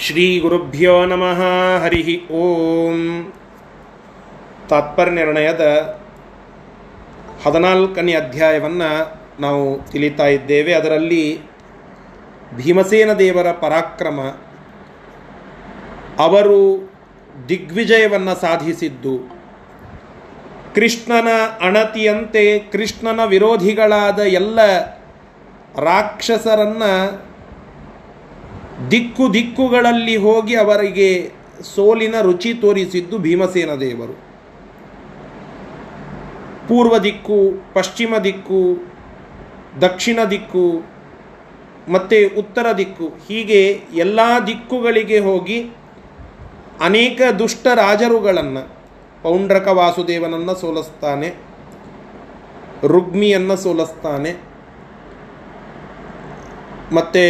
ಶ್ರೀ ಗುರುಭ್ಯೋ ನಮಃ, ಹರಿ ಓಂ. ತಾತ್ಪರ್ಯ ನಿರ್ಣಯದ ಹದಿನಾಲ್ಕನೇ ಅಧ್ಯಾಯವನ್ನು ನಾವು ತಿಳಿತಾ ಇದ್ದೇವೆ. ಅದರಲ್ಲಿ ಭೀಮಸೇನ ದೇವರ ಪರಾಕ್ರಮ, ಅವರು ದಿಗ್ವಿಜಯವನ್ನು ಸಾಧಿಸಿದ್ದು, ಕೃಷ್ಣನ ಅಣತಿಯಂತೆ ಕೃಷ್ಣನ ವಿರೋಧಿಗಳಾದ ಎಲ್ಲ ರಾಕ್ಷಸರನ್ನು ದಿಕ್ಕು ದಿಕ್ಕುಗಳಲ್ಲಿ ಹೋಗಿ ಅವರಿಗೆ ಸೋಲಿನ ರುಚಿ ತೋರಿಸಿದ್ದು ಭೀಮಸೇನ ದೇವರು. ಪೂರ್ವ ದಿಕ್ಕು, ಪಶ್ಚಿಮ ದಿಕ್ಕು, ದಕ್ಷಿಣ ದಿಕ್ಕು, ಮತ್ತು ಉತ್ತರ ದಿಕ್ಕು. ಹೀಗೆ ಎಲ್ಲ ದಿಕ್ಕುಗಳಿಗೆ ಹೋಗಿ ಅನೇಕ ದುಷ್ಟ ರಾಜರುಗಳನ್ನು, ಪೌಂಡ್ರಕ ವಾಸುದೇವನನ್ನು ಸೋಲಿಸ್ತಾನೆ, ರುಗ್ಮಿಯನ್ನು ಸೋಲಿಸ್ತಾನೆ, ಮತ್ತು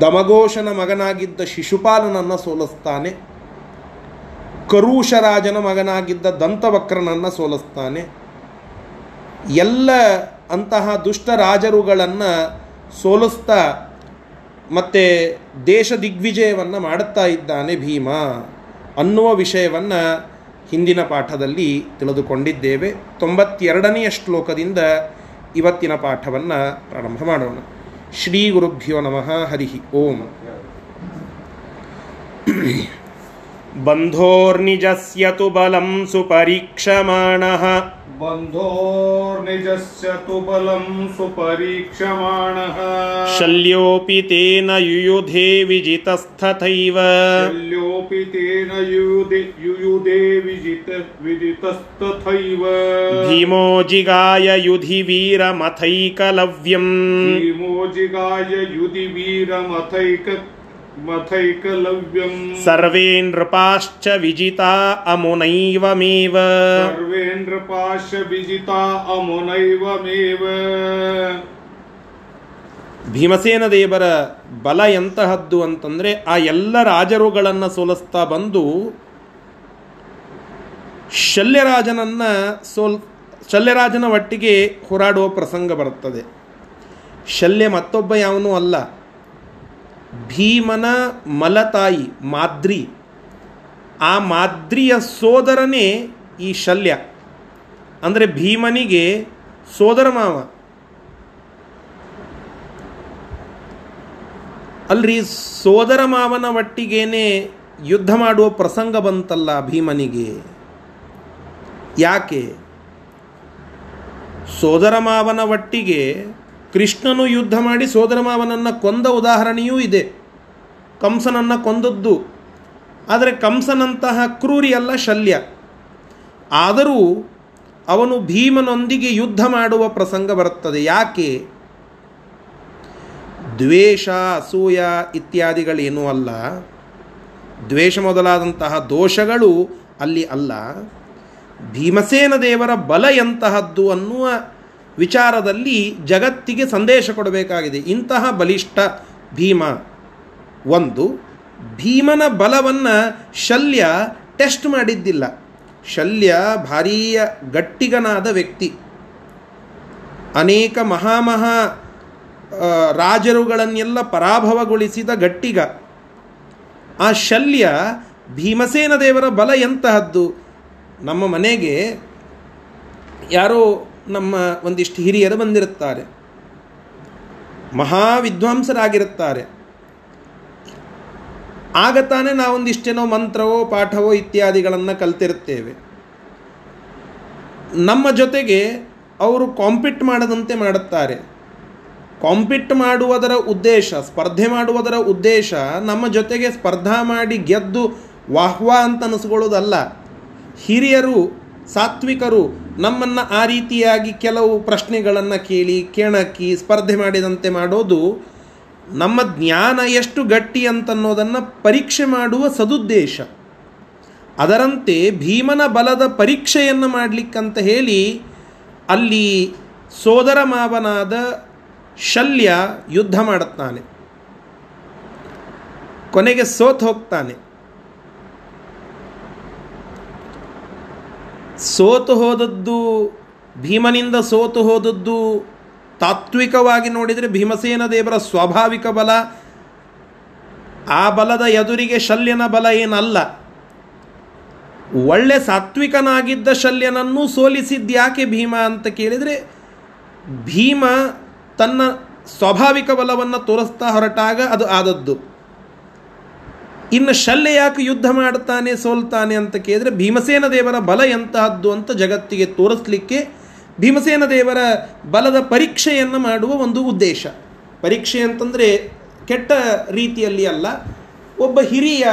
ದಮಘೋಷನ ಮಗನಾಗಿದ್ದ ಶಿಶುಪಾಲನನ್ನು ಸೋಲಿಸ್ತಾನೆ. ಕರೂಷರಾಜನ ಮಗನಾಗಿದ್ದ ದಂತವಕ್ರನನ್ನು ಸೋಲಿಸ್ತಾನೆ. ಎಲ್ಲ ಅಂತಹ ದುಷ್ಟ ರಾಜರುಗಳನ್ನು ಸೋಲಿಸ್ತಾ ಮತ್ತು ದೇಶ ದಿಗ್ವಿಜಯವನ್ನು ಮಾಡುತ್ತಾ ಇದ್ದಾನೆ ಭೀಮ ಅನ್ನುವ ವಿಷಯವನ್ನು ಹಿಂದಿನ ಪಾಠದಲ್ಲಿ ತಿಳಿದುಕೊಂಡಿದ್ದೇವೆ. ತೊಂಬತ್ತೆರಡನೆಯ ಶ್ಲೋಕದಿಂದ ಇವತ್ತಿನ ಪಾಠವನ್ನು ಪ್ರಾರಂಭ ಮಾಡೋಣ. ಶ್ರೀ ಗುರುಭ್ಯೋ ನಮಃ ಹರಿ ಓಂ. बन्धोर्निजस्य तु बलं सुपरीक्षमाणः। बन्धोर्निजस्य तु बलं सुपरीक्षमाणः। शल्योऽपि तेन युयुधे विजितस्तथैव शल्योऽपि तेन युयुधे युयुधे विजित विजितस्तथैव भीमो जिगाय युधि वीरमथैकलव्यम् भीमो जिगाय युधि वीरमथैक मथैकलव्यम् सर्वे नृपाश्च विजिता अमुनैवमेव सर्वेन्द्रपाश विजिता अमुनैवमेव ಭೀಮಸೇನ ದೇವರ ಬಲ ಎಂತಹದ್ದು ಅಂತಂದರೆ ಆ ಎಲ್ಲ ರಾಜರುಗಳನ್ನು ಸೋಲಿಸ್ತಾ ಬಂದು ಶಲ್ಯರಾಜನನ್ನು ಸೋಲ್ ಶಲ್ಯರಾಜನ ಒಟ್ಟಿಗೆ ಹೋರಾಡುವ ಪ್ರಸಂಗ ಬರುತ್ತದೆ ಶಲ್ಯ ಮತ್ತೊಬ್ಬ ಯಾವನೂ ಅಲ್ಲ ಭೀಮನ ಮಲತಾಯಿ, ಮಾದ್ರಿ. ಆ ಮಾದ್ರಿಯ ಸೋದರನೇ ಈ ಶಲ್ಯ. ಅಂದರೆ ಭೀಮನಿಗೆ ಸೋದರ ಮಾವ. ಅಲ್ರಿ ಸೋದರ ಮಾವನ ಒಟ್ಟಿಗೇನೆ ಯುದ್ಧ ಮಾಡುವ ಪ್ರಸಂಗ ಬಂತಲ್ಲ ಭೀಮನಿಗೆ. ಯಾಕೆ? ಸೋದರ ಮಾವನ ಒಟ್ಟಿಗೆ ಕೃಷ್ಣನು ಯುದ್ಧ ಮಾಡಿ ಸೋದರ ಮಾವನನ್ನು ಕೊಂದ ಉದಾಹರಣೆಯೂ ಇದೆ. ಕಂಸನನ್ನು ಕೊಂದದ್ದು. ಆದರೆ ಕಂಸನಂತಹ ಕ್ರೂರಿ ಅಲ್ಲ ಶಲ್ಯ. ಆದರೂ ಅವನು ಭೀಮನೊಂದಿಗೆ ಯುದ್ಧ ಮಾಡುವ ಪ್ರಸಂಗ ಬರುತ್ತದೆ. ಯಾಕೆ? ದ್ವೇಷ, ಅಸೂಯ ಇತ್ಯಾದಿಗಳೇನೂ ಅಲ್ಲ. ದ್ವೇಷ ಮೊದಲಾದಂತಹ ದೋಷಗಳು ಅಲ್ಲಿ ಅಲ್ಲ. ಭೀಮಸೇನ ದೇವರ ಬಲ ಎಂತಹದ್ದು ಅನ್ನುವ ವಿಚಾರದಲ್ಲಿ ಜಗತ್ತಿಗೆ ಸಂದೇಶ ಕೊಡಬೇಕಾಗಿದೆ. ಇಂತಹ ಬಲಿಷ್ಠ ಭೀಮ. ಒಂದು, ಭೀಮನ ಬಲವನ್ನು ಶಲ್ಯ ಟೆಸ್ಟ್ ಮಾಡಿದ್ದಿಲ್ಲ. ಶಲ್ಯ ಭಾರೀಯ ಗಟ್ಟಿಗನಾದ ವ್ಯಕ್ತಿ. ಅನೇಕ ಮಹಾಮಹಾ ರಾಜರುಗಳನ್ನೆಲ್ಲ ಪರಾಭವಗೊಳಿಸಿದ ಗಟ್ಟಿಗ. ಆ ಶಲ್ಯ ಭೀಮಸೇನ ದೇವರ ಬಲ ಎಂತಹದ್ದು? ನಮ್ಮ ಮನೆಗೆ ಯಾರೋ ನಮ್ಮ ಒಂದಿಷ್ಟು ಹಿರಿಯರು ಬಂದಿರುತ್ತಾರೆ. ಮಹಾವಿದ್ವಾಂಸರಾಗಿರುತ್ತಾರೆ. ಆಗ ತಾನೇ ನಾವೊಂದಿಷ್ಟೇನೋ ಮಂತ್ರವೋ ಪಾಠವೋ ಇತ್ಯಾದಿಗಳನ್ನು ಕಲ್ತಿರುತ್ತೇವೆ. ನಮ್ಮ ಜೊತೆಗೆ ಅವರು ಕಾಂಪಿಟ್ ಮಾಡದಂತೆ ಮಾಡುತ್ತಾರೆ. ಕಾಂಪಿಟ್ ಮಾಡುವುದರ ಉದ್ದೇಶ, ಸ್ಪರ್ಧೆ ಮಾಡುವುದರ ಉದ್ದೇಶ ನಮ್ಮ ಜೊತೆಗೆ ಸ್ಪರ್ಧಾ ಮಾಡಿ ಗೆದ್ದು ವಾಹ್ವಾ ಅಂತ ಅನಿಸ್ಕೊಳ್ಳೋದಲ್ಲ. ಹಿರಿಯರು ಸಾತ್ವಿಕರು ನಮ್ಮನ್ನು ಆ ರೀತಿಯಾಗಿ ಕೆಲವು ಪ್ರಶ್ನೆಗಳನ್ನು ಕೇಳಿ, ಕೆಣಕಿ, ಸ್ಪರ್ಧೆ ಮಾಡಿದಂತೆ ಮಾಡೋದು ನಮ್ಮ ಜ್ಞಾನ ಎಷ್ಟು ಗಟ್ಟಿ ಅಂತನ್ನೋದನ್ನು ಪರೀಕ್ಷೆ ಮಾಡುವ ಸದುದ್ದೇಶ. ಅದರಂತೆ ಭೀಮನ ಬಲದ ಪರೀಕ್ಷೆಯನ್ನು ಮಾಡಲಿಕ್ಕಂತ ಹೇಳಿ ಅಲ್ಲಿ ಸೋದರ ಮಾವನಾದ ಶಲ್ಯ ಯುದ್ಧ ಮಾಡುತ್ತಾನೆ ಕೊನೆಗೆ ಸೋತ್ ಹೋಗ್ತಾನೆ. ಸೋತು ಹೋದದ್ದು, ಭೀಮನಿಂದ ಸೋತು ಹೋದದ್ದು ತಾತ್ವಿಕವಾಗಿ ನೋಡಿದರೆ ಭೀಮಸೇನ ದೇವರ ಸ್ವಾಭಾವಿಕ ಬಲ, ಆ ಬಲದ ಎದುರಿಗೆ ಶಲ್ಯನ ಬಲ ಏನಲ್ಲ. ಒಳ್ಳೆ ಸಾತ್ವಿಕನಾಗಿದ್ದ ಶಲ್ಯನನ್ನು ಸೋಲಿಸಿದ್ಯಾಕೆ ಭೀಮ ಅಂತ ಕೇಳಿದರೆ, ಭೀಮ ತನ್ನ ಸ್ವಾಭಾವಿಕ ಬಲವನ್ನು ತೋರಿಸ್ತಾ ಹೊರಟಾಗ ಅದು ಆದದ್ದು. ಇನ್ನು ಶಲ್ಯ ಯಾಕೆ ಯುದ್ಧ ಮಾಡ್ತಾನೆ ಸೋಲ್ತಾನೆ ಅಂತ ಕೇಳಿದ್ರೆ ಭೀಮಸೇನ ದೇವರ ಬಲ ಎಂತಹದ್ದು ಅಂತ ಜಗತ್ತಿಗೆ ತೋರಿಸ್ಲಿಕ್ಕೆ ಭೀಮಸೇನ ದೇವರ ಬಲದ ಪರೀಕ್ಷೆಯನ್ನು ಮಾಡುವ ಒಂದು ಉದ್ದೇಶ. ಪರೀಕ್ಷೆ ಅಂತಂದರೆ ಕೆಟ್ಟ ರೀತಿಯಲ್ಲಿ ಅಲ್ಲ, ಒಬ್ಬ ಹಿರಿಯ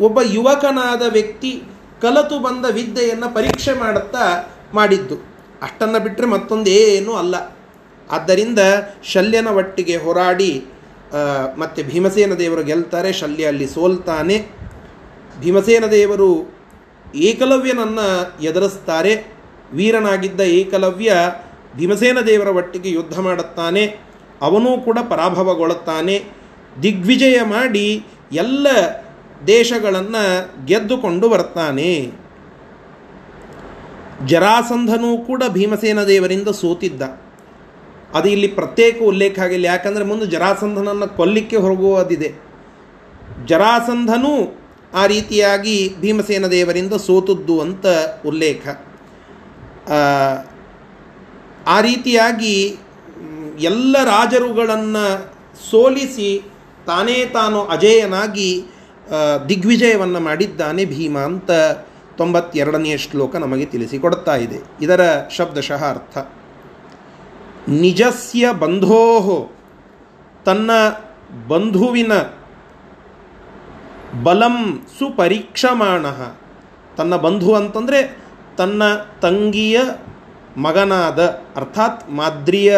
ಒಬ್ಬ ಯುವಕನಾದ ವ್ಯಕ್ತಿ ಕಲತು ಬಂದ ವಿದ್ಯೆಯನ್ನು ಪರೀಕ್ಷೆ ಮಾಡುತ್ತಾ ಮಾಡಿದ್ದು. ಅಷ್ಟನ್ನು ಬಿಟ್ಟರೆ ಮತ್ತೊಂದೇನೂ ಅಲ್ಲ. ಆದ್ದರಿಂದ ಶಲ್ಯನ ಒಟ್ಟಿಗೆ ಹೋರಾಡಿ ಮತ್ತೆ ಭೀಮಸೇನ ದೇವರು ಗೆಲ್ತಾರೆ ಶಲ್ಯ ಅಲ್ಲಿ ಸೋಲ್ತಾನೆ. ಭೀಮಸೇನ ದೇವರು ಏಕಲವ್ಯನನ್ನು ಎದುರಿಸ್ತಾರೆ. ವೀರನಾಗಿದ್ದ ಏಕಲವ್ಯ ಭೀಮಸೇನ ದೇವರ ಒಟ್ಟಿಗೆ ಯುದ್ಧ ಮಾಡುತ್ತಾನೆ. ಅವನೂ ಕೂಡ ಪರಾಭವಗೊಳ್ಳುತ್ತಾನೆ. ದಿಗ್ವಿಜಯ ಮಾಡಿ ಎಲ್ಲ ದೇಶಗಳನ್ನು ಗೆದ್ದುಕೊಂಡು ಬರ್ತಾನೆ. ಜರಾಸಂಧನೂ ಕೂಡ ಭೀಮಸೇನ ದೇವರಿಂದ ಸೋತಿದ್ದ. ಅದು ಇಲ್ಲಿ ಪ್ರತ್ಯೇಕ ಉಲ್ಲೇಖ ಆಗಿಲ್ಲ. ಯಾಕಂದರೆ ಮುಂದೆ ಜರಾಸಂಧನನ್ನು ಕೊಲ್ಲಿಕ್ಕೆ ಹೊರಗುವುದಿದೆ. ಜರಾಸಂಧನೂ ಆ ರೀತಿಯಾಗಿ ಭೀಮಸೇನ ದೇವರಿಂದ ಸೋತದ್ದು ಅಂತ ಉಲ್ಲೇಖ. ಆ, ರೀತಿಯಾಗಿ ಎಲ್ಲ ರಾಜರುಗಳನ್ನು ಸೋಲಿಸಿ ತಾನೇ ತಾನು ಅಜೇಯನಾಗಿ ದಿಗ್ವಿಜಯವನ್ನು ಮಾಡಿದ್ದಾನೆ ಭೀಮ ಅಂತ ತೊಂಬತ್ತೆರಡನೆಯ ಶ್ಲೋಕ ನಮಗೆ ತಿಳಿಸಿಕೊಡ್ತಾ ಇದೆ. ಇದರ ಶಬ್ದಶಃ ಅರ್ಥ. ನಿಜಸ್ಯ ಬಂಧೋ ತನ್ನ ಬಂಧುವಿನ ಬಲಂ ಸುಪರೀಕ್ಷಮಾಣ. ತನ್ನ ಬಂಧು ಅಂತಂದರೆ ತನ್ನ ತಂಗಿಯ ಮಗನಾದ, ಅರ್ಥಾತ್ ಮಾದ್ರಿಯ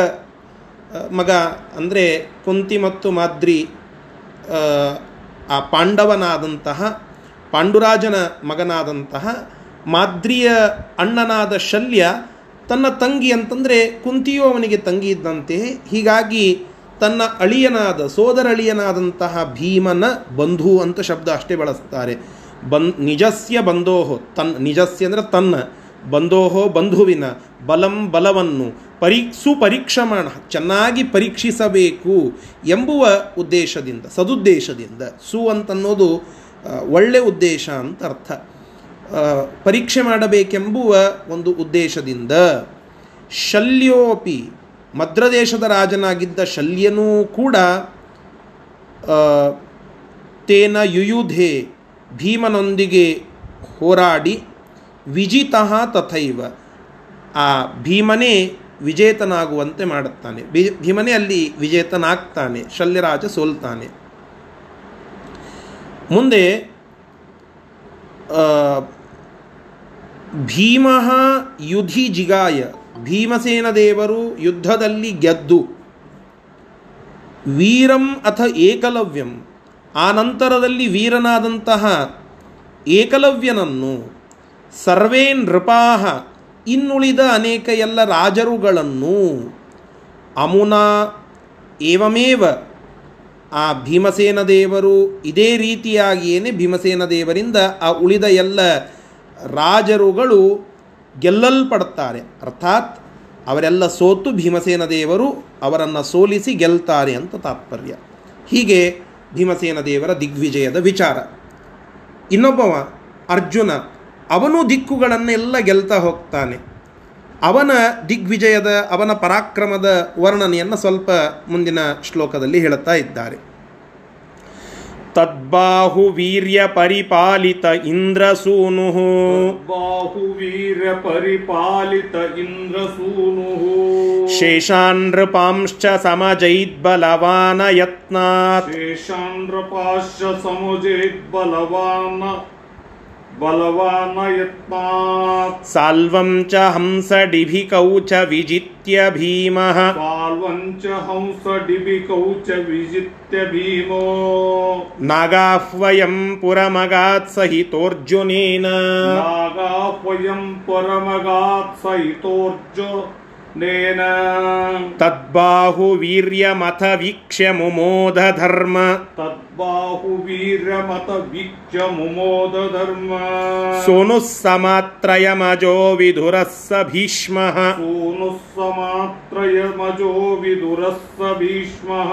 ಮಗ ಅಂದರೆ ಕುಂತಿ ಮತ್ತು ಮಾದ್ರಿ ಆ ಪಾಂಡವನಾದಂತಹ, ಪಾಂಡುರಾಜನ ಮಗನಾದಂತಹ ಮಾದ್ರಿಯ ಅಣ್ಣನಾದ ಶಲ್ಯ ತನ್ನ ತಂಗಿ ಅಂತಂದರೆ ಕುಂತಿಯು ಅವನಿಗೆ ತಂಗಿ ಇದ್ದಂತೆ. ಹೀಗಾಗಿ ತನ್ನ ಅಳಿಯನಾದ ಸೋದರಳಿಯನಾದಂತಹ ಭೀಮನ ಬಂಧು ಅಂತ ಶಬ್ದ ಅಷ್ಟೇ ಬಳಸ್ತಾರೆ. ಬನ್, ನಿಜಸ್ಯ ಬಂಧೋಹೋ, ತನ್, ನಿಜಸ್ಯ ಅಂದರೆ ತನ್ನ. ಬಂಧೋಹೋ, ಬಂಧುವಿನ. ಬಲಂ, ಬಲವನ್ನು. ಪರಿ, ಸುಪರೀಕ್ಷಮಾಣ, ಚೆನ್ನಾಗಿ ಪರೀಕ್ಷಿಸಬೇಕು ಎಂಬುವ ಉದ್ದೇಶದಿಂದ, ಸದುದ್ದೇಶದಿಂದ. ಸು ಅಂತನ್ನೋದು ಒಳ್ಳೆ ಉದ್ದೇಶ ಅಂತ ಅರ್ಥ. ಪರೀಕ್ಷೆ ಮಾಡಬೇಕೆಂಬುವ ಒಂದು ಉದ್ದೇಶದಿಂದ ಶಲ್ಯೋಪಿ, ಮದ್ರದೇಶದ ರಾಜನಾಗಿದ್ದ ಶಲ್ಯನೂ ಕೂಡ ತೇನ ಯುಯುಧೆ ಭೀಮನೊಂದಿಗೆ ಹೋರಾಡಿ ವಿಜಿತಃ ತಥೈವ. ಆ ಭೀಮನೇ ವಿಜೇತನಾಗುವಂತೆ ಮಾಡುತ್ತಾನೆ. ಬಿ ಭೀಮನೇ ಅಲ್ಲಿ ವಿಜೇತನಾಗ್ತಾನೆ, ಶಲ್ಯರಾಜ ಸೋಲ್ತಾನೆ. ಮುಂದೆ ಭೀಮ ಯುಧಿ ಜಿಗಾಯ. ಭೀಮಸೇನ ದೇವರು ಯುದ್ಧದಲ್ಲಿ ಗೆದ್ದು ವೀರಂ ಅಥ ಏಕಲವ್ಯಂ. ಆ ನಂತರದಲ್ಲಿ ವೀರನಾದಂತಹ ಏಕಲವ್ಯನನ್ನು ಸರ್ವೇ ನೃಪಾಹ ಇನ್ನುಳಿದ ಅನೇಕ ಎಲ್ಲ ರಾಜರುಗಳನ್ನು ಅಮುನಾ ಏವಮೇವ ಆ ಭೀಮಸೇನ ದೇವರು ಇದೇ ರೀತಿಯಾಗಿಯೇ ಭೀಮಸೇನ ದೇವರಿಂದ ಆ ಉಳಿದ ಎಲ್ಲ ರಾಜರುಗಳು ಗೆಲ್ಲಲ್ಪಡ್ತಾರೆ ಅರ್ಥಾತ್ ಅವರೆಲ್ಲ ಸೋತು ಭೀಮಸೇನ ದೇವರು ಅವರನ್ನು ಸೋಲಿಸಿ ಗೆಲ್ತಾರೆ ಅಂತ ತಾತ್ಪರ್ಯ. ಹೀಗೆ ಭೀಮಸೇನ ದೇವರ ದಿಗ್ವಿಜಯದ ವಿಚಾರ. ಇನ್ನೊಬ್ಬವ ಅರ್ಜುನ, ಅವನು ದಿಕ್ಕುಗಳನ್ನೆಲ್ಲ ಗೆಲ್ತಾ ಹೋಗ್ತಾನೆ. ಅವನ ದಿಗ್ವಿಜಯದ, ಅವನ ಪರಾಕ್ರಮದ ವರ್ಣನೆಯನ್ನು ಸ್ವಲ್ಪ ಮುಂದಿನ ಶ್ಲೋಕದಲ್ಲಿ ಹೇಳುತ್ತಾ ಇದ್ದಾರೆ. ತದ್ಬಾಹು ವೀರ್ಯ ಪರಿಪಾಲಿತ इन्द्रसूनुः ಬಾಹುವೀರ ಪರಿಪಾಲಿತ ಇಂದ್ರಸೂನುಃ ಶೇಷಾನ್ ಸಮಜೈತ್ ಸಮಜೈದ್ಬಲವಾನ ಯತ್ನಾತ್ ಶೇಷಾಂಡ್ರಪಾಶ್ಚ ಸಮುಜೇತ್ ಬಲವಾನ ಬಲವಾನ ಯತ್ನಾತ್ ಸಾಲ್ವಂ ಚ ಹಂಸಡಿಭಿಕೌ ಚ ವಿಜಿತ್ಯ ಭೀಮಃ ಪಾಲ್ವಂಚ ಹಂಸ ಡಿಬಿಕೌ ಚ ವಿಜಿತ್ಯ ಭೀಮೋ ನಾಗಾಹ್ವಯಂ ಪುರಮಗಾತ್ ಸಹಿತೋರ್ಜುನೇನ ನಾಗಾಹ್ವಯಂ ಪರಮಗಾತ್ बाहुवीर्यमतवीक्षमुमोदधर्म सोनुः समात्रयमजो विधुरः स भीष्मः सोनुः समात्रयमजो विधुरः भीष्मः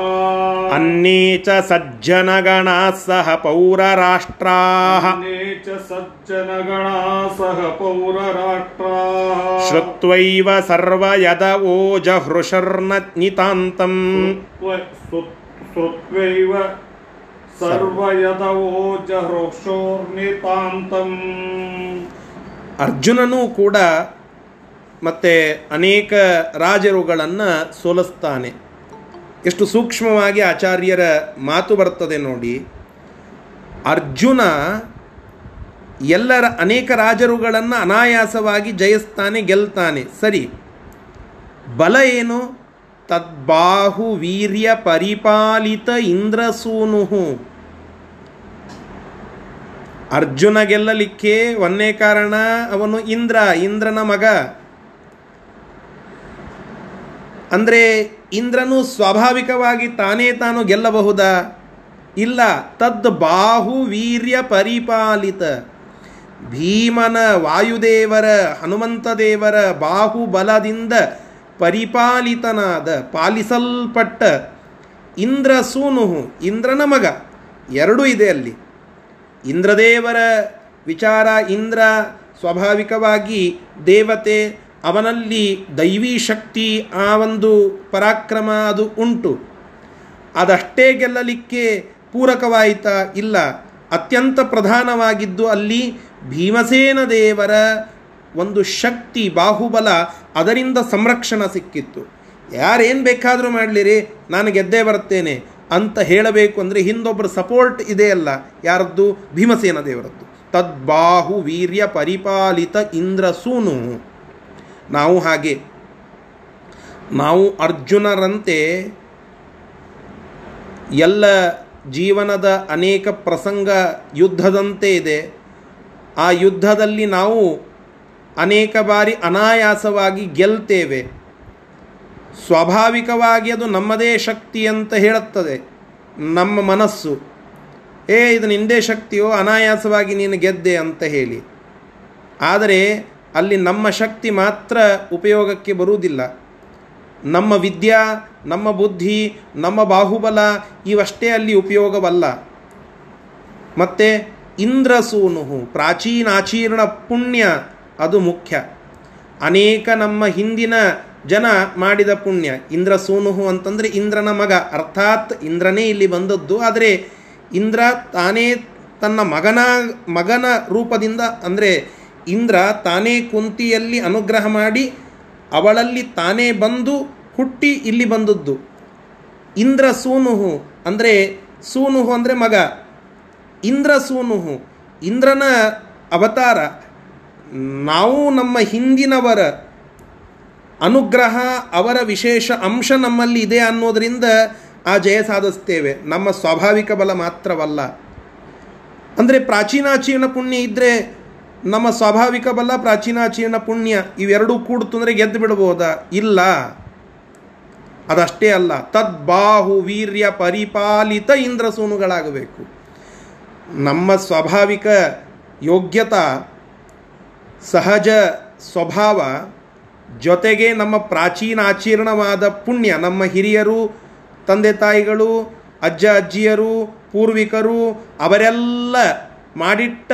अन्ये च सज्जनगणाः सह पौरराष्ट्राः अन्ये च सज्जनगणाः सह पौरराष्ट्राः श्रुत्वैव सर्वयद ओजहृषर्नितान्तम् श्रुत्वैव ಅರ್ಜುನನೂ ಕೂಡ ಮತ್ತೆ ಅನೇಕ ರಾಜರುಗಳನ್ನು ಸೋಲಿಸ್ತಾನೆ. ಎಷ್ಟು ಸೂಕ್ಷ್ಮವಾಗಿ ಆಚಾರ್ಯರ ಮಾತು ಬರ್ತದೆ ನೋಡಿ. ಅರ್ಜುನ ಎಲ್ಲರ ಅನೇಕ ರಾಜರುಗಳನ್ನು ಅನಾಯಾಸವಾಗಿ ಜಯಿಸ್ತಾನೆ, ಗೆಲ್ತಾನೆ. ಸರಿ, ಬಲ ಏನು? ತದ್ಬಾಹು ವೀರ್ಯ ಪರಿಪಾಲಿತ ಇಂದ್ರಸೂನು. ಅರ್ಜುನ ಗೆಲ್ಲಲಿಕ್ಕೆ ಒಂದೇ ಕಾರಣ ಅವನು ಇಂದ್ರ, ಇಂದ್ರನ ಮಗ. ಅಂದರೆ ಇಂದ್ರನು ಸ್ವಾಭಾವಿಕವಾಗಿ ತಾನೇ ತಾನು ಗೆಲ್ಲಬಹುದ? ಇಲ್ಲ ತದ್ ಬಾಹು ವೀರ್ಯ ಪರಿಪಾಲಿತ. ಭೀಮನ ವಾಯುದೇವರ ಹನುಮಂತ ದೇವರ ಬಾಹುಬಲದಿಂದ ಪರಿಪಾಲಿತನಾದ, ಪಾಲಿಸಲ್ಪಟ್ಟ ಇಂದ್ರ ಸೂನುಹು ಇಂದ್ರನ ಮಗ. ಎರಡೂ ಇದೆ ಅಲ್ಲಿ. ಇಂದ್ರದೇವರ ವಿಚಾರ, ಇಂದ್ರ ಸ್ವಾಭಾವಿಕವಾಗಿ ದೇವತೆ, ಅವನಲ್ಲಿ ದೈವೀ ಶಕ್ತಿ, ಆ ಒಂದು ಪರಾಕ್ರಮ ಅದು ಉಂಟು. ಅದಷ್ಟೇ ಗೆಲ್ಲಲಿಕ್ಕೆ ಪೂರಕವಾಯಿತಾ ಇಲ್ಲ. ಅತ್ಯಂತ ಪ್ರಧಾನವಾಗಿದ್ದು ಅಲ್ಲಿ ಭೀಮಸೇನ ದೇವರ ಒಂದು ಶಕ್ತಿ ಬಾಹುಬಲ ಅದರಿಂದ ಸಂರಕ್ಷಣ ಸಿಕ್ಕಿತ್ತು. ಯಾರೇನು ಬೇಕಾದರೂ ಮಾಡಲಿರಿ, ನಾನು ಗೆದ್ದೇ ಬರ್ತೇನೆ ಅಂತ ಹೇಳಬೇಕು ಅಂದರೆ ಹಿಂದೊಬ್ಬರು ಸಪೋರ್ಟ್ ಇದೆಯಲ್ಲ ಯಾರದ್ದು ಭೀಮಸೇನ ದೇವರದ್ದು. ತದ್ಬಾಹು ವೀರ್ಯ ಪರಿಪಾಲಿತ ಇಂದ್ರ ಸೂನು. ನಾವು ಹಾಗೆ, ನಾವು ಅರ್ಜುನರಂತೆ ಎಲ್ಲ ಜೀವನದ ಅನೇಕ ಪ್ರಸಂಗ ಯುದ್ಧದಂತೆ ಇದೆ. ಆ ಯುದ್ಧದಲ್ಲಿ ನಾವು ಅನೇಕ ಬಾರಿ ಅನಾಯಾಸವಾಗಿ ಗೆಲ್ತೇವೆ. ಸ್ವಾಭಾವಿಕವಾಗಿ ಅದು ನಮ್ಮದೇ ಶಕ್ತಿ ಅಂತ ಹೇಳುತ್ತದೆ. ನಮ್ಮ ಮನಸ್ಸು. ಏ, ಇದು ನಿಂದೇ ಶಕ್ತಿಯೋ, ಅನಾಯಾಸವಾಗಿ ನೀನು ಗೆದ್ದೆ ಅಂತ ಹೇಳಿ. ಆದರೆ ಅಲ್ಲಿ ನಮ್ಮ ಶಕ್ತಿ ಮಾತ್ರ ಉಪಯೋಗಕ್ಕೆ ಬರುವುದಿಲ್ಲ. ನಮ್ಮ ವಿದ್ಯಾ, ನಮ್ಮ ಬುದ್ಧಿ, ನಮ್ಮ ಬಾಹುಬಲ ಇವಷ್ಟೇ ಅಲ್ಲಿ ಉಪಯೋಗವಲ್ಲ. ಮತ್ತು ಇಂದ್ರಸೂನು, ಪ್ರಾಚೀನಾಚೀರ್ಣ ಪುಣ್ಯ ಅದು ಮುಖ್ಯ. ಅನೇಕ ನಮ್ಮ ಹಿಂದಿನ ಜನ ಮಾಡಿದ ಪುಣ್ಯ. ಇಂದ್ರ ಸೋನುಹು ಅಂತಂದರೆ ಇಂದ್ರನ ಮಗ. ಅರ್ಥಾತ್ ಇಂದ್ರನೇ ಇಲ್ಲಿ ಬಂದದ್ದು. ಆದರೆ ಇಂದ್ರ ತಾನೇ ತನ್ನ ಮಗನ ಮಗನ ರೂಪದಿಂದ ಅಂದರೆ ಇಂದ್ರ ತಾನೇ ಕುಂತಿಯಲ್ಲಿ ಅನುಗ್ರಹ ಮಾಡಿ ಅವಳಲ್ಲಿ ತಾನೇ ಬಂದು ಹುಟ್ಟಿ ಇಲ್ಲಿ ಬಂದದ್ದು. ಇಂದ್ರ ಸೂನುಹು ಅಂದರೆ ಸೂನುಹು ಅಂದರೆ ಮಗ. ಇಂದ್ರ ಸೂನುಹು ಇಂದ್ರನ ಅವತಾರ. ನಾವು ನಮ್ಮ ಹಿಂದಿನವರ ಅನುಗ್ರಹ, ಅವರ ವಿಶೇಷ ಅಂಶ ನಮ್ಮಲ್ಲಿ ಇದೆ ಅನ್ನೋದರಿಂದ ಆ ಜಯ ಸಾಧಿಸ್ತೇವೆ. ನಮ್ಮ ಸ್ವಾಭಾವಿಕ ಬಲ ಮಾತ್ರವಲ್ಲ. ಅಂದರೆ ಪ್ರಾಚೀನಾಚೀರ್ಣ ಪುಣ್ಯ ಇದ್ದರೆ ನಮ್ಮ ಸ್ವಾಭಾವಿಕ ಬಲ ಪ್ರಾಚೀನಾಚೀರ್ಣ ಪುಣ್ಯ ಇವೆರಡೂ ಕೂಡ್ತು ಅಂದರೆ ಗೆದ್ದು ಬಿಡ್ಬೋದಾ? ಇಲ್ಲ. ಅದಷ್ಟೇ ಅಲ್ಲ. ತದ್ಬಾಹು ವೀರ್ಯ ಪರಿಪಾಲಿತ ಇಂದ್ರಸೂನುಗಳಾಗಬೇಕು. ನಮ್ಮ ಸ್ವಾಭಾವಿಕ ಯೋಗ್ಯತಾ ಸಹಜ ಸ್ವಭಾವ ಜೊತೆಗೆ ನಮ್ಮ ಪ್ರಾಚೀನ ಆಚೀರ್ಣವಾದ ಪುಣ್ಯ, ನಮ್ಮ ಹಿರಿಯರು, ತಂದೆ ತಾಯಿಗಳು, ಅಜ್ಜ ಅಜ್ಜಿಯರು, ಪೂರ್ವಿಕರು, ಅವರೆಲ್ಲ ಮಾಡಿಟ್ಟ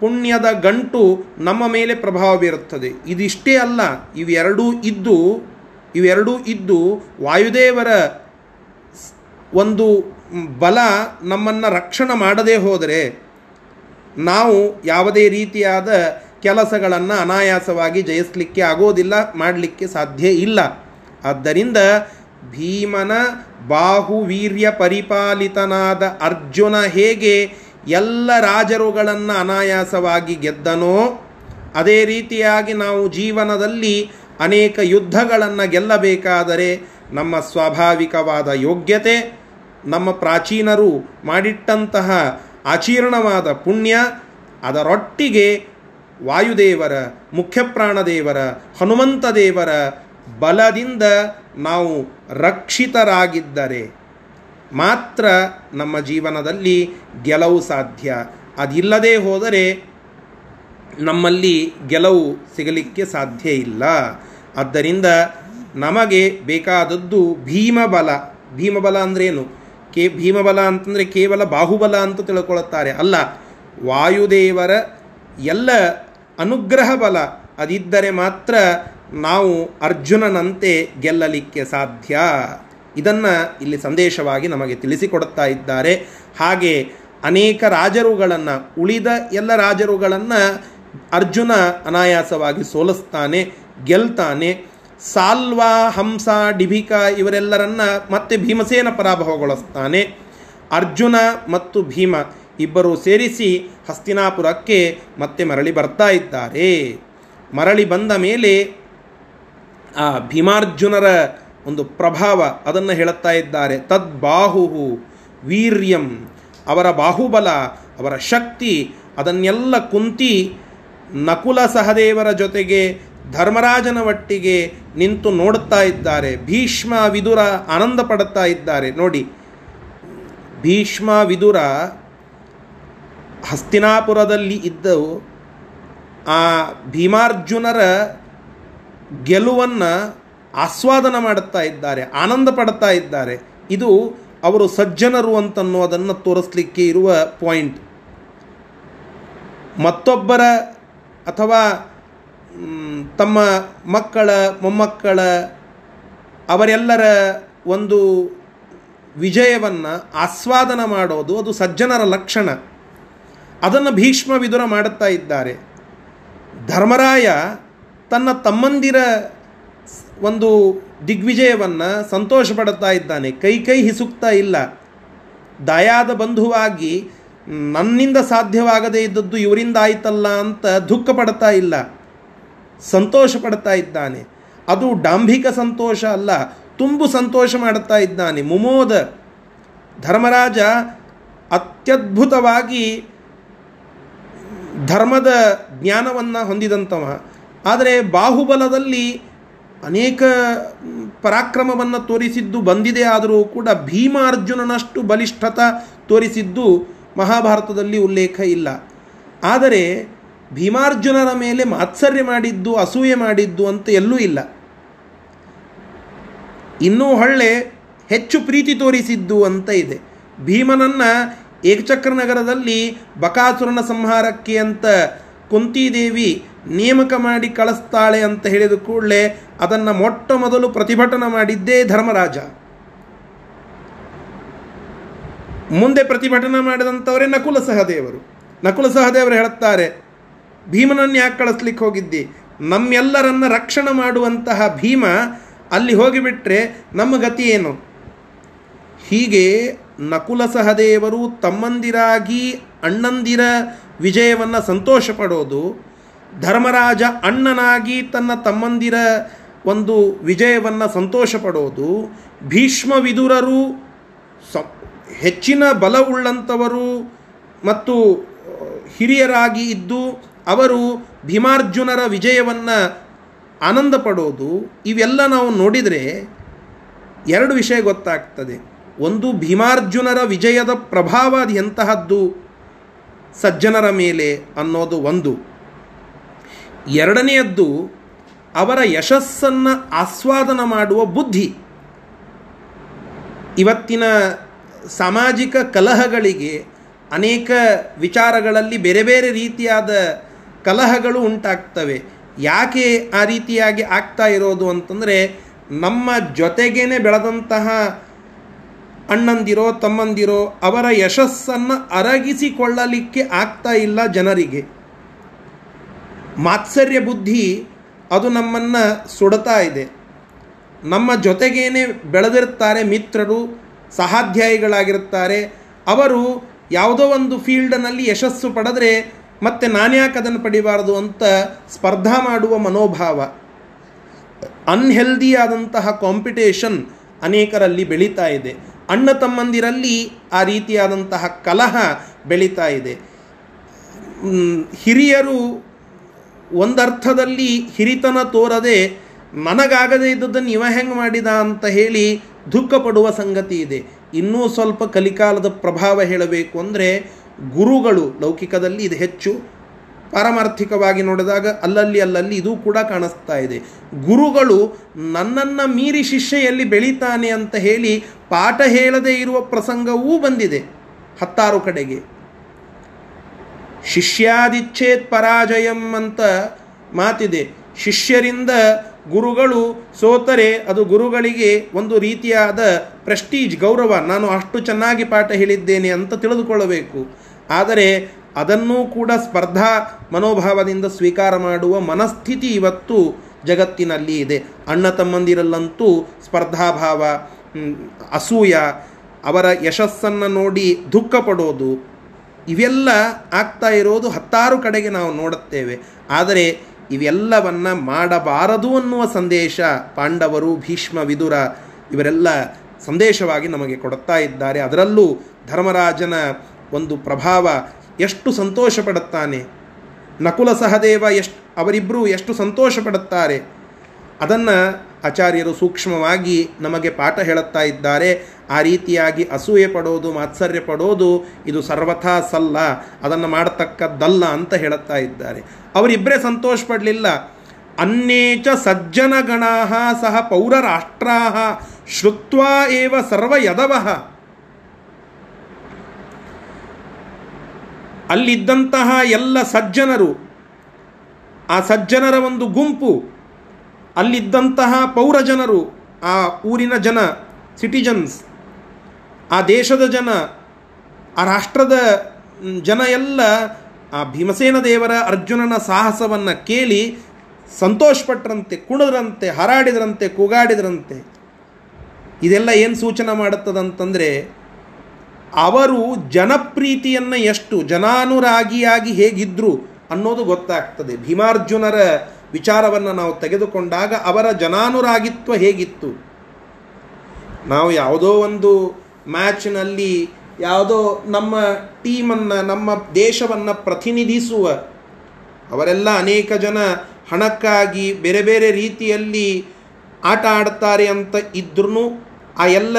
ಪುಣ್ಯದ ಗಂಟು ನಮ್ಮ ಮೇಲೆ ಪ್ರಭಾವ ಬೀರುತ್ತದೆ. ಇದಿಷ್ಟೇ ಅಲ್ಲ, ಇವೆರಡೂ ಇದ್ದು ಇವೆರಡೂ ಇದ್ದು ವಾಯುದೇವರ ಒಂದು ಬಲ ನಮ್ಮನ್ನು ರಕ್ಷಣೆ ಮಾಡದೇ ಹೋದರೆ ನಾವು ಯಾವುದೇ ರೀತಿಯಾದ ಕೆಲಸಗಳನ್ನು ಅನಾಯಾಸವಾಗಿ ಜಯಿಸಲಿಕ್ಕೆ ಆಗೋದಿಲ್ಲ, ಮಾಡಲಿಕ್ಕೆ ಸಾಧ್ಯ ಇಲ್ಲ. ಆದ್ದರಿಂದ ಭೀಮನ ಬಾಹುವೀರ್ಯ ಪರಿಪಾಲಿತನಾದ ಅರ್ಜುನ ಹೇಗೆ ಎಲ್ಲ ರಾಜರುಗಳನ್ನು ಅನಾಯಾಸವಾಗಿ ಗೆದ್ದನೋ, ಅದೇ ರೀತಿಯಾಗಿ ನಾವು ಜೀವನದಲ್ಲಿ ಅನೇಕ ಯುದ್ಧಗಳನ್ನು ಗೆಲ್ಲಬೇಕಾದರೆ ನಮ್ಮ ಸ್ವಾಭಾವಿಕವಾದ ಯೋಗ್ಯತೆ, ನಮ್ಮ ಪ್ರಾಚೀನರು ಮಾಡಿಟ್ಟಂತಹ ಆಚೀರ್ಣವಾದ ಪುಣ್ಯ, ಅದರೊಟ್ಟಿಗೆ ವಾಯುದೇವರ, ಮುಖ್ಯಪ್ರಾಣದೇವರ ಹನುಮಂತ ದೇವರ ಬಲದಿಂದ ನಾವು ರಕ್ಷಿತರಾಗಿದ್ದರೆ ಮಾತ್ರ ನಮ್ಮ ಜೀವನದಲ್ಲಿ ಗೆಲುವು ಸಾಧ್ಯ. ಅದಿಲ್ಲದೆ ಹೋದರೆ ನಮ್ಮಲ್ಲಿ ಗೆಲುವು ಸಿಗಲಿಕ್ಕೆ ಸಾಧ್ಯ ಇಲ್ಲ. ಆದ್ದರಿಂದ ನಮಗೆ ಬೇಕಾದದ್ದು ಭೀಮಬಲ. ಭೀಮಬಲ ಅಂದ್ರೇನು? ಕೇ, ಭೀಮಬಲ ಅಂತಂದರೆ ಕೇವಲ ಬಾಹುಬಲ ಅಂತ ತಿಳ್ಕೊಳ್ಳುತ್ತಾರೆ. ಅಲ್ಲ, ವಾಯುದೇವರ ಎಲ್ಲ ಅನುಗ್ರಹ ಬಲ ಅದಿದ್ದರೆ ಮಾತ್ರ ನಾವು ಅರ್ಜುನನಂತೆ ಗೆಲ್ಲಲಿಕ್ಕೆ ಸಾಧ್ಯ. ಇದನ್ನು ಇಲ್ಲಿ ಸಂದೇಶವಾಗಿ ನಮಗೆ ತಿಳಿಸಿಕೊಡುತ್ತಾ ಇದ್ದಾರೆ. ಹಾಗೆ ಅನೇಕ ರಾಜರುಗಳನ್ನು, ಉಳಿದ ಎಲ್ಲ ರಾಜರುಗಳನ್ನು ಅರ್ಜುನ ಅನಾಯಾಸವಾಗಿ ಸೋಲಿಸ್ತಾನೆ, ಗೆಲ್ತಾನೆ. ಸಾಲ್ವ, ಹಂಸ, ಡಿಭಿಕ ಇವರೆಲ್ಲರನ್ನ ಮತ್ತೆ ಭೀಮಸೇನ ಪರಾಭವಗೊಳಿಸ್ತಾನೆ. ಅರ್ಜುನ ಮತ್ತು ಭೀಮ ಇಬ್ಬರು ಸೇರಿಸಿ ಹಸ್ತಿನಾಪುರಕ್ಕೆ ಮತ್ತೆ ಮರಳಿ ಬರ್ತಾ ಇದ್ದಾರೆ. ಮರಳಿ ಬಂದ ಮೇಲೆ ಆ ಭೀಮಾರ್ಜುನರ ಒಂದು ಪ್ರಭಾವ ಅದನ್ನು ಹೇಳುತ್ತಾ ಇದ್ದಾರೆ. ತದ್ಬಾಹು ವೀರ್ಯಂ, ಅವರ ಬಾಹುಬಲ, ಅವರ ಶಕ್ತಿ, ಅದನ್ನೆಲ್ಲ ಕುಂತಿ ನಕುಲ ಸಹದೇವರ ಜೊತೆಗೆ ಧರ್ಮರಾಜನ ಒಟ್ಟಿಗೆ ನಿಂತು ನೋಡುತ್ತಾ ಇದ್ದಾರೆ. ಭೀಷ್ಮ ವಿದುರ ಆನಂದ ಪಡುತ್ತಾ ಇದ್ದಾರೆ. ನೋಡಿ, ಭೀಷ್ಮ ವಿದುರ ಹಸ್ತಿನಾಪುರದಲ್ಲಿ ಇದ್ದವು, ಆ ಭೀಮಾರ್ಜುನರ ಗೆಲುವನ್ನು ಆಸ್ವಾದನ ಮಾಡುತ್ತಾ ಇದ್ದಾರೆ, ಆನಂದ ಪಡ್ತಾ ಇದ್ದಾರೆ. ಇದು ಅವರು ಸಜ್ಜನರು ಅಂತನ್ನೋದನ್ನು ತೋರಿಸ್ಲಿಕ್ಕೆ ಇರುವ ಪಾಯಿಂಟ್. ಮತ್ತೊಬ್ಬರ ಅಥವಾ ತಮ್ಮ ಮಕ್ಕಳ, ಮೊಮ್ಮಕ್ಕಳ, ಅವರೆಲ್ಲರ ಒಂದು ವಿಜಯವನ್ನು ಆಸ್ವಾದನ ಮಾಡೋದು ಅದು ಸಜ್ಜನರ ಲಕ್ಷಣ. ಅದನ್ನು ಭೀಷ್ಮ ವಿದುರ ಮಾಡುತ್ತಾ ಇದ್ದಾರೆ. ಧರ್ಮರಾಯ ತನ್ನ ತಮ್ಮಂದಿರ ಒಂದು ದಿಗ್ವಿಜಯವನ್ನು ಸಂತೋಷ ಪಡುತ್ತಾ ಇದ್ದಾನೆ. ಕೈ ಕೈ ಹಿಸುಕ್ತಾ ಇಲ್ಲ. ದಯಾದ ಬಂಧುವಾಗಿ, ನನ್ನಿಂದ ಸಾಧ್ಯವಾಗದೇ ಇದ್ದದ್ದು ಇವರಿಂದ ಆಯಿತಲ್ಲ ಅಂತ ದುಃಖ ಪಡ್ತಾ ಇಲ್ಲ. ಸಂತೋಷ ಪಡ್ತಾ ಇದ್ದಾನೆ. ಅದು ಡಾಂಭಿಕ ಸಂತೋಷ ಅಲ್ಲ, ತುಂಬು ಸಂತೋಷ ಮಾಡುತ್ತಾ ಇದ್ದಾನೆ. ಮುಮೋದ ಧರ್ಮರಾಜ ಅತ್ಯದ್ಭುತವಾಗಿ ಧರ್ಮದ ಜ್ಞಾನವನ್ನು ಹೊಂದಿದಂಥವ ಆದರೆ ಬಾಹುಬಲದಲ್ಲಿ ಅನೇಕ ಪರಾಕ್ರಮವನ್ನು ತೋರಿಸಿದ್ದು ಬಂದಿದೆ ಆದರೂ ಕೂಡ ಭೀಮಾರ್ಜುನನಷ್ಟು ಬಲಿಷ್ಠತ ತೋರಿಸಿದ್ದು ಮಹಾಭಾರತದಲ್ಲಿ ಉಲ್ಲೇಖ ಇಲ್ಲ. ಆದರೆ ಭೀಮಾರ್ಜುನರ ಮೇಲೆ ಮಾತ್ಸರ್ಯ ಮಾಡಿದ್ದು, ಅಸೂಯೆ ಮಾಡಿದ್ದು ಅಂತ ಎಲ್ಲೂ ಇಲ್ಲ. ಇನ್ನೂ ಹೊಳ್ಳೆ ಹೆಚ್ಚು ಪ್ರೀತಿ ತೋರಿಸಿದ್ದು ಅಂತ ಇದೆ. ಭೀಮನನ್ನು ಏಕಚಕ್ರ ನಗರದಲ್ಲಿ ಬಕಾಸುರನ ಸಂಹಾರಕ್ಕೆ ಅಂತ ಕುಂತಿದೇವಿ ನೇಮಕ ಮಾಡಿ ಕಳಿಸ್ತಾಳೆ ಅಂತ ಹೇಳಿದ ಕೂಡಲೇ ಅದನ್ನು ಮೊಟ್ಟ ಮೊದಲು ಪ್ರತಿಭಟನೆ ಮಾಡಿದ್ದೇ ಧರ್ಮರಾಜ. ಮುಂದೆ ಪ್ರತಿಭಟನೆ ಮಾಡಿದಂಥವರೇ ನಕುಲ ಸಹದೇವರು. ನಕುಲ ಸಹದೇವರು ಹೇಳುತ್ತಾರೆ, ಭೀಮನನ್ನು ಯಾಕೆ ಕಳಿಸ್ಲಿಕ್ಕೆ ಹೋಗಿದ್ದಿ? ನಮ್ಮೆಲ್ಲರನ್ನ ರಕ್ಷಣೆ ಮಾಡುವಂತಹ ಭೀಮ ಅಲ್ಲಿ ಹೋಗಿಬಿಟ್ರೆ ನಮ್ಮ ಗತಿ ಏನು? ಹೀಗೆ ನಕುಲ ಸಹದೇವರು ತಮ್ಮಂದಿರಾಗಿ ಅಣ್ಣಂದಿರ ವಿಜಯವನ್ನು ಸಂತೋಷ ಪಡೋದು ಧರ್ಮರಾಜ ಅಣ್ಣನಾಗಿ ತನ್ನ ತಮ್ಮಂದಿರ ಒಂದು ವಿಜಯವನ್ನು ಸಂತೋಷ ಪಡೋದು ಭೀಷ್ಮ ವಿದುರರು ಸ, ಹೆಚ್ಚಿನ ಬಲವುಳ್ಳಂಥವರು ಮತ್ತು ಹಿರಿಯರಾಗಿ ಇದ್ದು ಅವರು ಭೀಮಾರ್ಜುನರ ವಿಜಯವನ್ನು ಆನಂದ ಪಡೋದು ಇವೆಲ್ಲ ನಾವು ನೋಡಿದರೆ ಎರಡು ವಿಷಯ ಗೊತ್ತಾಗ್ತದೆ. ಒಂದು ಭೀಮಾರ್ಜುನರ ವಿಜಯದ ಪ್ರಭಾವ ಎಂತಹದ್ದು ಸಜ್ಜನರ ಮೇಲೆ ಅನ್ನೋದು ಒಂದು. ಎರಡನೆಯದ್ದು, ಅವರ ಯಶಸ್ಸನ್ನು ಆಸ್ವಾದನ ಮಾಡುವ ಬುದ್ಧಿ. ಇವತ್ತಿನ ಸಾಮಾಜಿಕ ಕಲಹಗಳಿಗೆ ಅನೇಕ ವಿಚಾರಗಳಲ್ಲಿ ಬೇರೆ ಬೇರೆ ರೀತಿಯಾದ ಕಲಹಗಳು ಉಂಟಾಗ್ತವೆ. ಯಾಕೆ ಆ ರೀತಿಯಾಗಿ ಆಗ್ತಾ ಇರೋದು ಅಂತಂದರೆ, ನಮ್ಮ ಜೊತೆಗೇನೆ ಬೆಳೆದಂತಹ ಅಣ್ಣಂದಿರೋ, ತಮ್ಮಂದಿರೋ, ಅವರ ಯಶಸ್ಸನ್ನು ಅರಗಿಸಿಕೊಳ್ಳಲಿಕ್ಕೆ ಆಗ್ತಾ ಇಲ್ಲ ಜನರಿಗೆ. ಮಾತ್ಸರ್ಯ ಬುದ್ಧಿ ಅದು ನಮ್ಮನ್ನು ಸುಡ್ತಾ ಇದೆ. ನಮ್ಮ ಜೊತೆಗೇನೆ ಬೆಳೆದಿರ್ತಾರೆ ಮಿತ್ರರು, ಸಹಾಧ್ಯಾಯಿಗಳಾಗಿರುತ್ತಾರೆ. ಅವರು ಯಾವುದೋ ಒಂದು ಫೀಲ್ಡ್ನಲ್ಲಿ ಯಶಸ್ಸು ಪಡೆದ್ರೆ ಮತ್ತೆ ನಾನ್ಯಾಕೆ ಅದನ್ನು ಪಡಿಬಾರದು ಅಂತ ಸ್ಪರ್ಧಾ ಮಾಡುವ ಮನೋಭಾವ. ಅನ್ಹೆಲ್ದಿಯಾದಂತಹ ಕಾಂಪಿಟೇಷನ್ ಅನೇಕರಲ್ಲಿ ಬೆಳೀತಾ ಇದೆ. ಅಣ್ಣ ತಮ್ಮಂದಿರಲ್ಲಿ ಆ ರೀತಿಯಾದಂತಹ ಕಲಹ ಬೆಳೀತಾ ಇದೆ. ಹಿರಿಯರು ಒಂದರ್ಥದಲ್ಲಿ ಹಿರಿತನ ತೋರದೆ ನನಗಾಗದೇ ಇದ್ದದ್ದನ್ನು ಇವ ಹೆಂಗೆ ಮಾಡಿದ ಅಂತ ಹೇಳಿ ದುಃಖ ಪಡುವ ಸಂಗತಿ ಇದೆ. ಇನ್ನೂ ಸ್ವಲ್ಪ ಕಲಿಕಾಲದ ಪ್ರಭಾವ ಹೇಳಬೇಕು ಅಂದರೆ ಗುರುಗಳು, ಲೌಕಿಕದಲ್ಲಿ ಇದು ಹೆಚ್ಚು ಪಾರಮಾರ್ಥಿಕವಾಗಿ ನೋಡಿದಾಗ ಅಲ್ಲಲ್ಲಿ ಅಲ್ಲಲ್ಲಿ ಇದು ಕೂಡ ಕಾಣಿಸ್ತಾ ಇದೆ. ಗುರುಗಳು ನನ್ನನ್ನು ಮೀರಿ ಶಿಷ್ಯೆಯಲ್ಲಿ ಬೆಳೀತಾನೆ ಅಂತ ಹೇಳಿ ಪಾಠ ಹೇಳದೇ ಇರುವ ಪ್ರಸಂಗವೂ ಬಂದಿದೆ ಹತ್ತಾರು ಕಡೆಗೆ. ಶಿಷ್ಯಾದಿಚ್ಛೇತ್ ಪರಾಜಯಂ ಅಂತ ಮಾತಿದೆ. ಶಿಷ್ಯರಿಂದ ಗುರುಗಳು ಸೋತರೆ ಅದು ಗುರುಗಳಿಗೆ ಒಂದು ರೀತಿಯಾದ ಪ್ರೆಸ್ಟೀಜ್ ಗೌರವ. ನಾನು ಅಷ್ಟು ಚೆನ್ನಾಗಿ ಪಾಠ ಹೇಳಿದ್ದೇನೆ ಅಂತ ತಿಳಿದುಕೊಳ್ಳಬೇಕು. ಆದರೆ ಅದನ್ನೂ ಕೂಡ ಸ್ಪರ್ಧಾ ಮನೋಭಾವದಿಂದ ಸ್ವೀಕಾರ ಮಾಡುವ ಮನಸ್ಥಿತಿ ಇವತ್ತು ಜಗತ್ತಿನಲ್ಲಿ ಇದೆ. ಅಣ್ಣ ತಮ್ಮಂದಿರಲ್ಲಂತೂ ಸ್ಪರ್ಧಾಭಾವ ಅಸೂಯ, ಅವರ ಯಶಸ್ಸನ್ನು ನೋಡಿ ದುಃಖ ಪಡೋದು, ಇವೆಲ್ಲ ಆಗ್ತಾ ಇರೋದು ಹತ್ತಾರು ಕಡೆಗೆ ನಾವು ನೋಡುತ್ತೇವೆ. ಆದರೆ ಇವೆಲ್ಲವನ್ನು ಮಾಡಬಾರದು ಅನ್ನುವ ಸಂದೇಶ ಪಾಂಡವರು, ಭೀಷ್ಮ, ವಿದುರ ಇವರೆಲ್ಲ ಸಂದೇಶವಾಗಿ ನಮಗೆ ಕೊಡುತ್ತಾ ಇದ್ದಾರೆ. ಅದರಲ್ಲೂ ಧರ್ಮರಾಜನ ಒಂದು ಪ್ರಭಾವ ಎಷ್ಟು ಸಂತೋಷ ಪಡುತ್ತಾನೆ ನಕುಲ ಸಹದೇವ ಎಷ್ಟು ಅವರಿಬ್ಬರು ಎಷ್ಟು ಸಂತೋಷ ಪಡುತ್ತಾರೆ ಅದನ್ನು ಆಚಾರ್ಯರು ಸೂಕ್ಷ್ಮವಾಗಿ ನಮಗೆ ಪಾಠ ಹೇಳುತ್ತಾ ಇದ್ದಾರೆ. ಆ ರೀತಿಯಾಗಿ ಅಸೂಯೆ ಪಡೋದು, ಮಾತ್ಸರ್ಯ ಪಡೋದು, ಇದು ಸರ್ವಥಾ ಸಲ್ಲ, ಅದನ್ನು ಮಾಡತಕ್ಕದ್ದಲ್ಲ ಅಂತ ಹೇಳುತ್ತಾ ಇದ್ದಾರೆ. ಅವರಿಬ್ಬರೇ ಸಂತೋಷ ಪಡಲಿಲ್ಲ ಅನ್ನೇಚ ಸಜ್ಜನಗಣಾ ಸಹ ಪೌರರಾಷ್ಟ್ರಾ ಶ್ರುತ್ವಾ ಏವ ಅಲ್ಲಿದ್ದಂತಹ ಎಲ್ಲ ಸಜ್ಜನರು, ಆ ಸಜ್ಜನರ ಒಂದು ಗುಂಪು, ಅಲ್ಲಿದ್ದಂತಹ ಪೌರಜನರು, ಆ ಊರಿನ ಜನ ಸಿಟಿಜನ್ಸ್ ಆ ದೇಶದ ಜನ, ಆ ರಾಷ್ಟ್ರದ ಜನ ಎಲ್ಲ, ಆ ಭೀಮಸೇನ ದೇವರ ಅರ್ಜುನನ ಸಾಹಸವನ್ನು ಕೇಳಿ ಸಂತೋಷಪಟ್ಟರಂತೆ ಕುಣಿದ್ರಂತೆ, ಹರಾಡಿದ್ರಂತೆ, ಕೂಗಾಡಿದ್ರಂತೆ. ಇದೆಲ್ಲ ಏನು ಸೂಚನೆ ಮಾಡುತ್ತದಂತಂದರೆ ಅವರು ಜನಪ್ರೀತಿಯನ್ನು ಎಷ್ಟು ಜನಾನುರಾಗಿಯಾಗಿ ಹೇಗಿದ್ದರು ಅನ್ನೋದು ಗೊತ್ತಾಗ್ತದೆ. ಭೀಮಾರ್ಜುನರ ವಿಚಾರವನ್ನು ನಾವು ತೆಗೆದುಕೊಂಡಾಗ ಅವರ ಜನಾನುರಾಗಿತ್ವ ಹೇಗಿತ್ತು? ನಾವು ಯಾವುದೋ ಒಂದು ಮ್ಯಾಚ್ನಲ್ಲಿ ಯಾವುದೋ ನಮ್ಮ ಟೀಮನ್ನು, ನಮ್ಮ ದೇಶವನ್ನು ಪ್ರತಿನಿಧಿಸುವ, ಅವರೆಲ್ಲ ಅನೇಕ ಜನ ಹಣಕ್ಕಾಗಿ ಬೇರೆ ಬೇರೆ ರೀತಿಯಲ್ಲಿ ಆಟ ಆಡ್ತಾರೆ ಅಂತ ಇದ್ರೂ ಆ ಎಲ್ಲ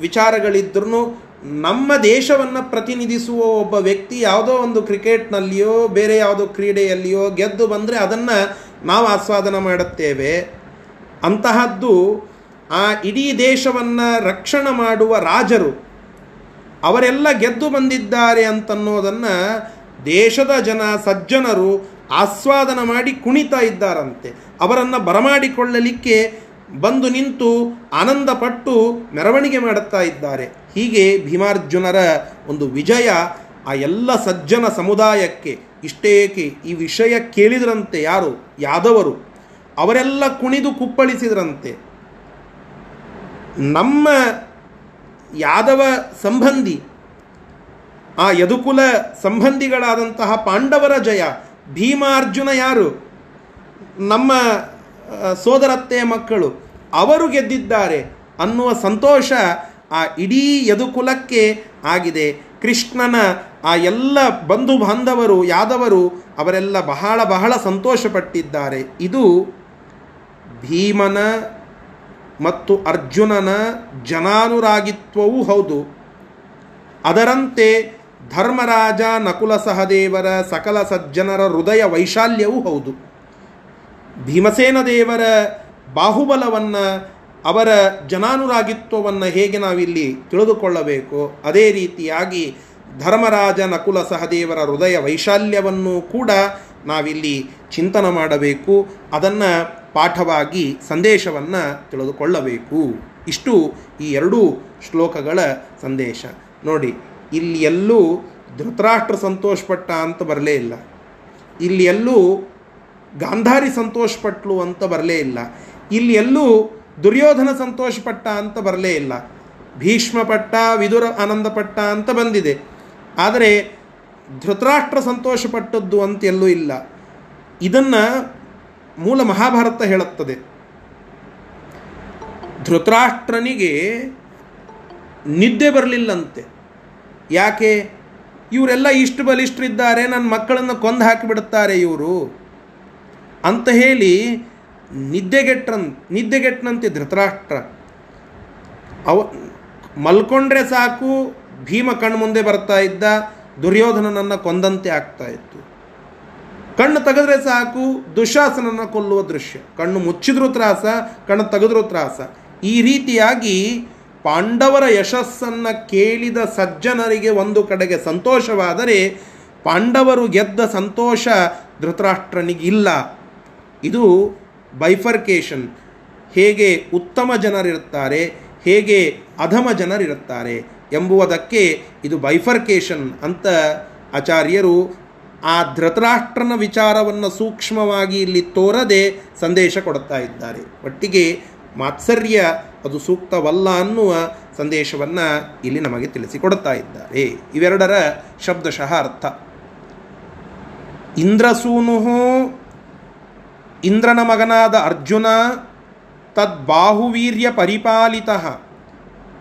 ವಿಚಾರಗಳಿದ್ರೂ ನಮ್ಮ ದೇಶವನ್ನು ಪ್ರತಿನಿಧಿಸುವ ಒಬ್ಬ ವ್ಯಕ್ತಿ ಯಾವುದೋ ಒಂದು ಕ್ರಿಕೆಟ್ನಲ್ಲಿಯೋ, ಬೇರೆ ಯಾವುದೋ ಕ್ರೀಡೆಯಲ್ಲಿಯೋ ಗೆದ್ದು ಬಂದರೆ ಅದನ್ನು ನಾವು ಆಸ್ವಾದನ ಮಾಡುತ್ತೇವೆ. ಅಂತಹದ್ದು ಆ ಇಡೀ ದೇಶವನ್ನು ರಕ್ಷಣೆ ಮಾಡುವ ರಾಜರು ಅವರೆಲ್ಲ ಗೆದ್ದು ಬಂದಿದ್ದಾರೆ ಅಂತನ್ನೋದನ್ನು ದೇಶದ ಜನ ಸಜ್ಜನರು ಆಸ್ವಾದನ ಮಾಡಿ ಕುಣಿತಾ ಇದ್ದಾರಂತೆ. ಅವರನ್ನು ಬರಮಾಡಿಕೊಳ್ಳಲಿಕ್ಕೆ ಬಂದು ನಿಂತು ಆನಂದಪಟ್ಟು ಮೆರವಣಿಗೆ ಮಾಡುತ್ತಾ ಇದ್ದಾರೆ. ಹೀಗೆ ಭೀಮಾರ್ಜುನರ ಒಂದು ವಿಜಯ ಆ ಎಲ್ಲ ಸಜ್ಜನ ಸಮುದಾಯಕ್ಕೆ ಇಷ್ಟೇಕೆ ಈ ವಿಷಯ ಕೇಳಿದ್ರಂತೆ ಯಾರು? ಯಾದವರು. ಅವರೆಲ್ಲ ಕುಣಿದು ಕುಪ್ಪಳಿಸಿದ್ರಂತೆ. ನಮ್ಮ ಯಾದವ ಸಂಬಂಧಿ, ಆ ಯದುಕುಲ ಸಂಬಂಧಿಗಳಾದಂತಹ ಪಾಂಡವರ ಜಯ, ಭೀಮಾರ್ಜುನ ಯಾರು? ನಮ್ಮ ಸೋದರತ್ತೆಯ ಮಕ್ಕಳು, ಅವರು ಗೆದ್ದಿದ್ದಾರೆ ಅನ್ನುವ ಸಂತೋಷ ಆ ಇಡೀ ಯದುಕುಲಕ್ಕೆ ಆಗಿದೆ. ಕೃಷ್ಣನ ಆ ಎಲ್ಲ ಬಂಧು ಬಾಂಧವರು ಯಾದವರು ಅವರೆಲ್ಲ ಬಹಳ ಬಹಳ ಸಂತೋಷಪಟ್ಟಿದ್ದಾರೆ. ಇದು ಭೀಮನ ಮತ್ತು ಅರ್ಜುನನ ಜನಾನುರಾಗಿತ್ವವೂ ಹೌದು. ಅದರಂತೆ ಧರ್ಮರಾಜ ನಕುಲ ಸಹದೇವರ ಸಕಲ ಸಜ್ಜನರ ಹೃದಯ ವೈಶಾಲ್ಯವೂ ಹೌದು. ಭೀಮಸೇನ ದೇವರ ಬಾಹುಬಲವನ್ನು ಅವರ ಜನಾನುರಾಗಿತ್ವವನ್ನು ಹೇಗೆ ನಾವಿಲ್ಲಿ ತಿಳಿದುಕೊಳ್ಳಬೇಕು? ಅದೇ ರೀತಿಯಾಗಿ ಧರ್ಮರಾಜ ನಕುಲ ಸಹದೇವರ ಹೃದಯ ವೈಶಾಲ್ಯವನ್ನು ಕೂಡ ನಾವಿಲ್ಲಿ ಚಿಂತನ ಮಾಡಬೇಕು. ಅದನ್ನು ಪಾಠವಾಗಿ ಸಂದೇಶವನ್ನು ತಿಳಿದುಕೊಳ್ಳಬೇಕು. ಇಷ್ಟು ಈ ಎರಡೂ ಶ್ಲೋಕಗಳ ಸಂದೇಶ. ನೋಡಿ ಇಲ್ಲಿ ಎಲ್ಲೂ ಧೃತರಾಷ್ಟ್ರ ಸಂತೋಷಪಟ್ಟ ಅಂತ ಬರಲೇ ಇಲ್ಲ. ಇಲ್ಲಿ ಎಲ್ಲೂ ಗಾಂಧಾರಿ ಸಂತೋಷಪಟ್ಲು ಅಂತ ಬರಲೇ ಇಲ್ಲ. ಇಲ್ಲಿ ಎಲ್ಲೂ ದುರ್ಯೋಧನ ಸಂತೋಷಪಟ್ಟ ಅಂತ ಬರಲೇ ಇಲ್ಲ. ಭೀಷ್ಮಪಟ್ಟ ವಿದುರ ಆನಂದಪಟ್ಟ ಅಂತ ಬಂದಿದೆ. ಆದರೆ ಧೃತರಾಷ್ಟ್ರ ಸಂತೋಷಪಟ್ಟದ್ದು ಅಂತ ಎಲ್ಲೂ ಇಲ್ಲ. ಇದನ್ನು ಮೂಲ ಮಹಾಭಾರತ ಹೇಳುತ್ತದೆ. ಧೃತರಾಷ್ಟ್ರನಿಗೆ ನಿದ್ದೆ ಬರಲಿಲ್ಲಂತೆ. ಯಾಕೆ? ಇವರೆಲ್ಲ ಇಷ್ಟು ಬಲಿಷ್ಠರಿದ್ದಾರೆ, ನನ್ನ ಮಕ್ಕಳನ್ನು ಕೊಂದು ಹಾಕಿಬಿಡುತ್ತಾರೆ ಇವರು. ಅಂತ ಹೇಳಿ ನಿದ್ದೆಗೆಟ್ರನ್ ನಿದ್ದೆಗೆಟ್ಟನಂತೆ ಧೃತರಾಷ್ಟ್ರ. ಅವ, ಮಲ್ಕೊಂಡ್ರೆ ಸಾಕು, ಭೀಮ ಕಣ್ಣು ಮುಂದೆ ಬರ್ತಾ ಇದ್ದ, ದುರ್ಯೋಧನನನ್ನು ಕೊಂದಂತೆ ಆಗ್ತಾ ಇತ್ತು. ಕಣ್ಣು ತೆಗೆದ್ರೆ ಸಾಕು, ದುಶಾಸನನ್ನು ಕೊಲ್ಲುವ ದೃಶ್ಯ. ಕಣ್ಣು ಮುಚ್ಚಿದ್ರೂ ತ್ರಾಸ, ಕಣ್ಣು ತೆಗೆದ್ರೂ ತ್ರಾಸ. ಈ ರೀತಿಯಾಗಿ ಪಾಂಡವರ ಯಶಸ್ಸನ್ನು ಕೇಳಿದ ಸಜ್ಜನರಿಗೆ ಒಂದು ಕಡೆಗೆ ಸಂತೋಷವಾದರೆ, ಪಾಂಡವರು ಗೆದ್ದ ಸಂತೋಷ ಧೃತರಾಷ್ಟ್ರನಿಗಿಲ್ಲ. ಇದು ಬೈಫರ್ಕೇಶನ್ ಹೇಗೆ ಉತ್ತಮ ಜನರಿರುತ್ತಾರೆ, ಹೇಗೆ ಅಧಮ ಜನರಿರುತ್ತಾರೆ ಎಂಬುವುದಕ್ಕೆ ಇದು ಬೈಫರ್ಕೇಶನ್ ಅಂತ ಆಚಾರ್ಯರು ಆ ಧೃತರಾಷ್ಟ್ರನ ವಿಚಾರವನ್ನು ಸೂಕ್ಷ್ಮವಾಗಿ ಇಲ್ಲಿ ತೋರದೆ ಸಂದೇಶ ಕೊಡುತ್ತಾ ಇದ್ದಾರೆ. ಒಟ್ಟಿಗೆ ಮಾತ್ಸರ್ಯ ಅದು ಸೂಕ್ತವಲ್ಲ ಅನ್ನುವ ಸಂದೇಶವನ್ನು ಇಲ್ಲಿ ನಮಗೆ ತಿಳಿಸಿಕೊಡುತ್ತಾ ಇದ್ದಾರೆ. ಇವೆರಡರ ಶಬ್ದಶಃ ಅರ್ಥ. ಇಂದ್ರಸೂನು ಇಂದ್ರನ ಮಗನಾದ ಅರ್ಜುನ ತದ್ಬಾಹುವೀರ್ಯ ಪರಿಪಾಲಿತ.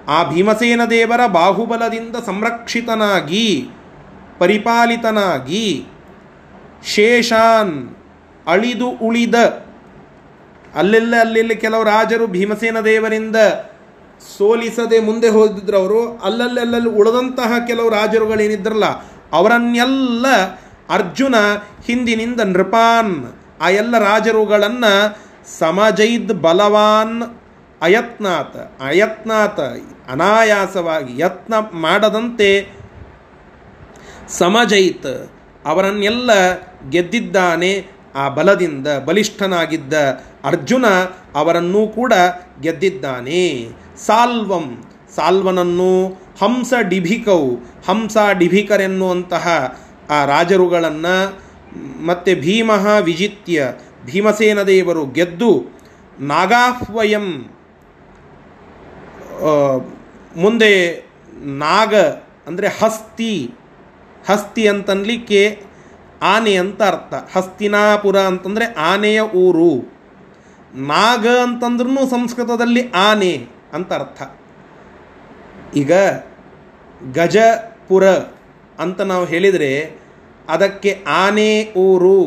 ಆ ಭೀಮಸೇನ ದೇವರ ಬಾಹುಬಲದಿಂದ ಸಂರಕ್ಷಿತನಾಗಿ, ಪರಿಪಾಲಿತನಾಗಿ ಶೇಷಾನ್ ಅಳಿದು ಉಳಿದ. ಅಲ್ಲೆಲ್ಲ, ಅಲ್ಲೆಲ್ಲಿ ಕೆಲವು ರಾಜರು ಭೀಮಸೇನ ದೇವರಿಂದ ಸೋಲಿಸದೆ ಮುಂದೆ ಹೋದಿದ್ರು ಅವರು. ಅಲ್ಲಲ್ಲೆಲ್ಲಲ್ಲಿ ಉಳಿದಂತಹ ಕೆಲವು ರಾಜರುಗಳೇನಿದ್ರಲ್ಲ, ಅವರನ್ನೆಲ್ಲ ಅರ್ಜುನ ಹಿಂದಿನಿಂದ ನೃಪಾನ್ ಆ ಎಲ್ಲ ರಾಜರುಗಳನ್ನು ಸಮಜೈದ್ ಬಲವಾನ್ ಅಯತ್ನಾತ್ ಅಯತ್ನಾತ್ ಅನಾಯಾಸವಾಗಿ ಯತ್ನ ಮಾಡದಂತೆ ಸಮಜೈತ್ ಅವರನ್ನೆಲ್ಲ ಗೆದ್ದಿದ್ದಾನೆ. ಆ ಬಲದಿಂದ ಬಲಿಷ್ಠನಾಗಿದ್ದ ಅರ್ಜುನ ಅವರನ್ನೂ ಕೂಡ ಗೆದ್ದಿದ್ದಾನೆ. ಸಾಲ್ವಂ, ಸಾಲ್ವನನ್ನು ಹಂಸ ಡಿಭಿಕೌ ಹಂಸ ಡಿಭಿಕರೆನ್ನುವಂತಹ ಆ ರಾಜರುಗಳನ್ನು ಮತ್ತು ಭೀಮಃ ವಿಜಿತ್ಯ. ಭೀಮಸೇನ ದೇವರು ಗೆದ್ದು ನಾಗಾಹ್ವಯಂ ಮುಂದೆ ನಾಗ ಅಂದರೆ ಹಸ್ತಿ. ಹಸ್ತಿ ಅಂತನ್ಲಿಕ್ಕೆ ಆನೆ ಅಂತ ಅರ್ಥ. ಹಸ್ತಿನಾಪುರ ಅಂತಂದರೆ ಆನೆಯ ಊರು. ನಾಗ ಅಂತಂದ್ರೂ ಸಂಸ್ಕೃತದಲ್ಲಿ ಆನೆ ಅಂತ ಅರ್ಥ. ಈಗ ಗಜಪುರ ಅಂತ ನಾವು ಹೇಳಿದರೆ ಅದಕ್ಕೆ ಆನೆ ಊರು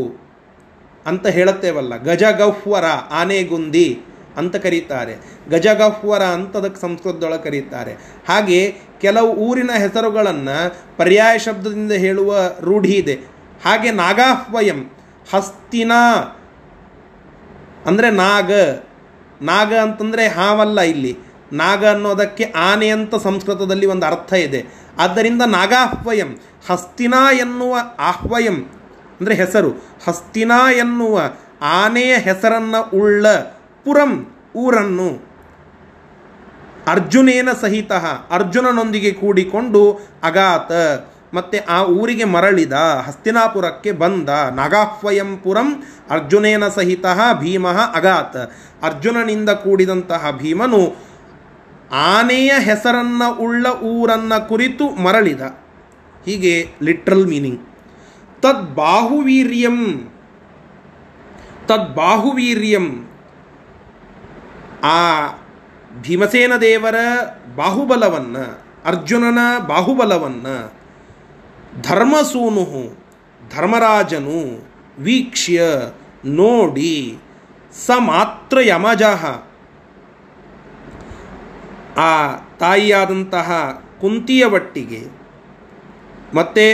ಅಂತ ಹೇಳುತ್ತೇವಲ್ಲ. ಗಜಗಹ್ವರ ಆನೆಗುಂದಿ ಅಂತ ಕರೀತಾರೆ. ಗಜಗಹ್ವರ ಅಂತ ಅದಕ್ಕೆ ಸಂಸ್ಕೃತದೊಳಗೆ ಕರೀತಾರೆ. ಹಾಗೆ ಕೆಲವು ಊರಿನ ಹೆಸರುಗಳನ್ನು ಪರ್ಯಾಯ ಶಬ್ದದಿಂದ ಹೇಳುವ ರೂಢಿ ಇದೆ. ಹಾಗೆ ನಾಗಾಹ್ವಯಂ, ಹಸ್ತಿನ ಅಂದರೆ ನಾಗ. ನಾಗ ಅಂತಂದರೆ ಹಾವಲ್ಲ ಇಲ್ಲಿ. ನಾಗ ಅನ್ನೋದಕ್ಕೆ ಆನೆ ಅಂತ ಸಂಸ್ಕೃತದಲ್ಲಿ ಒಂದು ಅರ್ಥ ಇದೆ. ಆದ್ದರಿಂದ ನಾಗಾಹ್ವಯಂ ಹಸ್ತಿನ ಎನ್ನುವ ಆಹ್ವಯಂ, ಅಂದರೆ ಹೆಸರು. ಹಸ್ತಿನ ಎನ್ನುವ ಆನೆಯ ಹೆಸರನ್ನು ಉಳ್ಳ ಪುರಂ ಊರನ್ನು ಅರ್ಜುನೇನ ಸಹಿತ ಅರ್ಜುನನೊಂದಿಗೆ ಕೂಡಿಕೊಂಡು ಅಗಾತ, ಮತ್ತು ಆ ಊರಿಗೆ ಮರಳಿದ, ಹಸ್ತಿನಾಪುರಕ್ಕೆ ಬಂದ ನಾಗಾಹ್ವಯಂ ಪುರಂ ಅರ್ಜುನೇನ ಸಹಿತ ಭೀಮ ಅಗಾತ್. ಅರ್ಜುನನಿಂದ ಕೂಡಿದಂತಹ ಭೀಮನು ಆನೆಯ ಹೆಸರನ್ನು ಉಳ್ಳ ಊರನ್ನು ಕುರಿತು ಮರಳಿದ. ಹೀಗೆ ಲಿಟ್ರಲ್ ಮೀನಿಂಗ್ ತದ್ ಬಾಹುವೀರ್ಯಂ. ತದ್ ಬಾಹುವೀರ್ಯಂ. ಆ ಭೀಮಸೇನ ದೇವರ ಬಾಹುಬಲವನ್ನು, ಅರ್ಜುನನ ಬಾಹುಬಲವನ್ನು, ಧರ್ಮಸೂನು, ಧರ್ಮರಾಜನು ವೀಕ್ಷ್ಯ, ನೋಡಿ ಸ ಮಾತ್ರ ಯಮಜಃ. ಆ ತಾಯಿಯಾದಂತಹ ಕುಂತಿಯ ಒಟ್ಟಿಗೆ ಮತ್ತು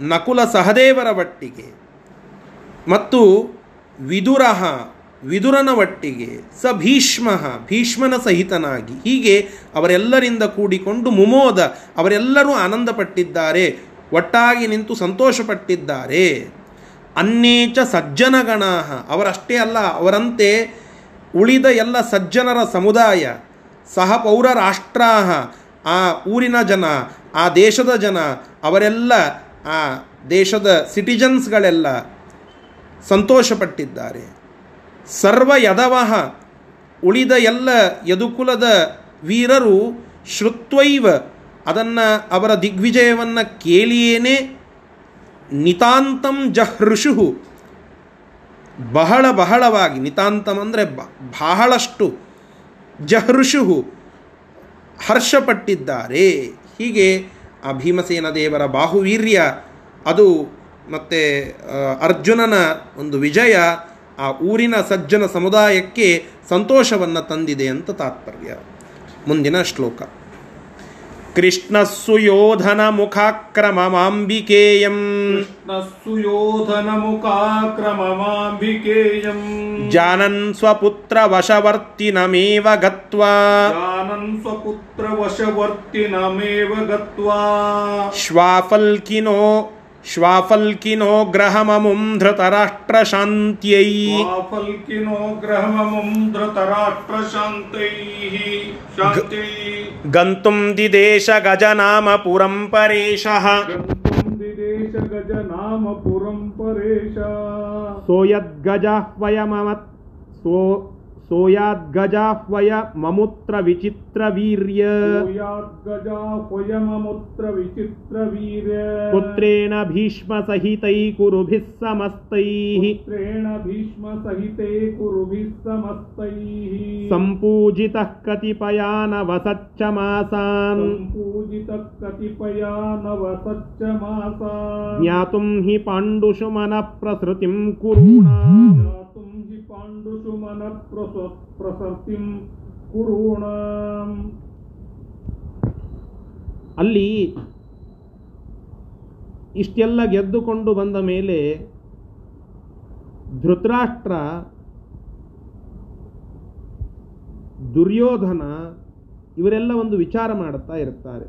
ನಕುಲ ಸಹದೇವರ ಒಟ್ಟಿಗೆ ಮತ್ತು ವಿದುರ ವಿದುರನ ಒಟ್ಟಿಗೆ ಸ ಭೀಷ್ಮ ಭೀಷ್ಮನ ಸಹಿತನಾಗಿ. ಹೀಗೆ ಅವರೆಲ್ಲರಿಂದ ಕೂಡಿಕೊಂಡು ಮುಮೋದ ಅವರೆಲ್ಲರೂ ಆನಂದಪಟ್ಟಿದ್ದಾರೆ, ಒಟ್ಟಾಗಿ ನಿಂತು ಸಂತೋಷಪಟ್ಟಿದ್ದಾರೆ. ಅನ್ನೇಚ ಸಜ್ಜನಗಣ ಅವರಷ್ಟೇ ಅಲ್ಲ, ಅವರಂತೆ ಉಳಿದ ಎಲ್ಲ ಸಜ್ಜನರ ಸಮುದಾಯ ಸಹ ಪೌರ ರಾಷ್ಟ್ರಾಹ ಆ ಊರಿನ ಜನ, ಆ ದೇಶದ ಜನ, ಅವರೆಲ್ಲ, ಆ ದೇಶದ ಸಿಟಿಜನ್ಸ್ಗಳೆಲ್ಲ ಸಂತೋಷಪಟ್ಟಿದ್ದಾರೆ. ಸರ್ವ ಯದವಹ ಉಳಿದ ಎಲ್ಲ ಯದುಕುಲದ ವೀರರು ಶ್ರುತ್ವೈವ ಅದನ್ನು ಅವರ ದಿಗ್ವಿಜಯವನ್ನು ಕೇಳಿಯೇನೆ ನಿತಾಂತಂ ಜಹೃಷು ಬಹಳ ಬಹಳವಾಗಿ, ನಿತಾಂತಂ ಅಂದರೆ ಬಹಳಷ್ಟು ಜಹೃಷು ಹರ್ಷಪಟ್ಟಿದ್ದಾರೆ. ಹೀಗೆ ಆ ಭೀಮಸೇನ ದೇವರ ಬಾಹುವೀರ್ಯ, ಅದು ಮತ್ತು ಅರ್ಜುನನ ಒಂದು ವಿಜಯ, ಆ ಊರಿನ ಸಜ್ಜನ ಸಮುದಾಯಕ್ಕೆ ಸಂತೋಷವನ್ನು ತಂದಿದೆ ಅಂತ ತಾತ್ಪರ್ಯ. ಮುಂದಿನ ಶ್ಲೋಕ. कृष्णस्सुयोधनमुखाक्रममाम्बिकेयम् कृष्णस्सुयोधनमुखाक्रममाम्बिकेयम् जानन् स्वपुत्रवशवर्तिनमेव गत्वा जानन् स्वपुत्रवशवर्तिनमेव गत्वा श्वाफल्किनो श्वाफल्किनो ग्रहममुं धृतराष्ट्रशान्त्यै श्वाफल्किनो ग्रहममुं धृतराष्ट्रशान्त्यैः गन्तुं दिदेश गजनाम पुरं परेशः गजनाम पुरं परेश। नाम पुरम्परेश सो यद्गजा वयमवत् सो सोयाद्गजाह्वय ममुत्र विचित्रवीर्य सोयाद्गजाह्वयममुत्र विचित्रवीर्य पुत्रेण भीष्मसहितैः कुरुभिः समस्तैः। पुत्रेण भीष्मसहिते कुरुभिः समस्तैः। सम्पूजितः कतिपया नवसच्चमासान् पूजितः कतिपया नवसच्चमासा ज्ञातुं हि पाण्डुषु मनः प्रसृतिं कुरुणा पाण्डुषु मनः प्रस प्रसर्तिं कुरूणाम् ಅಲ್ಲಿ ಇಷ್ಟೆಲ್ಲ ಗೆದ್ದುಕೊಂಡು ಬಂದ ಮೇಲೆ ಧೃತರಾಷ್ಟ್ರ ದುರ್ಯೋಧನ ಇವರೆಲ್ಲ ಒಂದು ವಿಚಾರ ಮಾಡುತ್ತಾ ಇರ್ತಾರೆ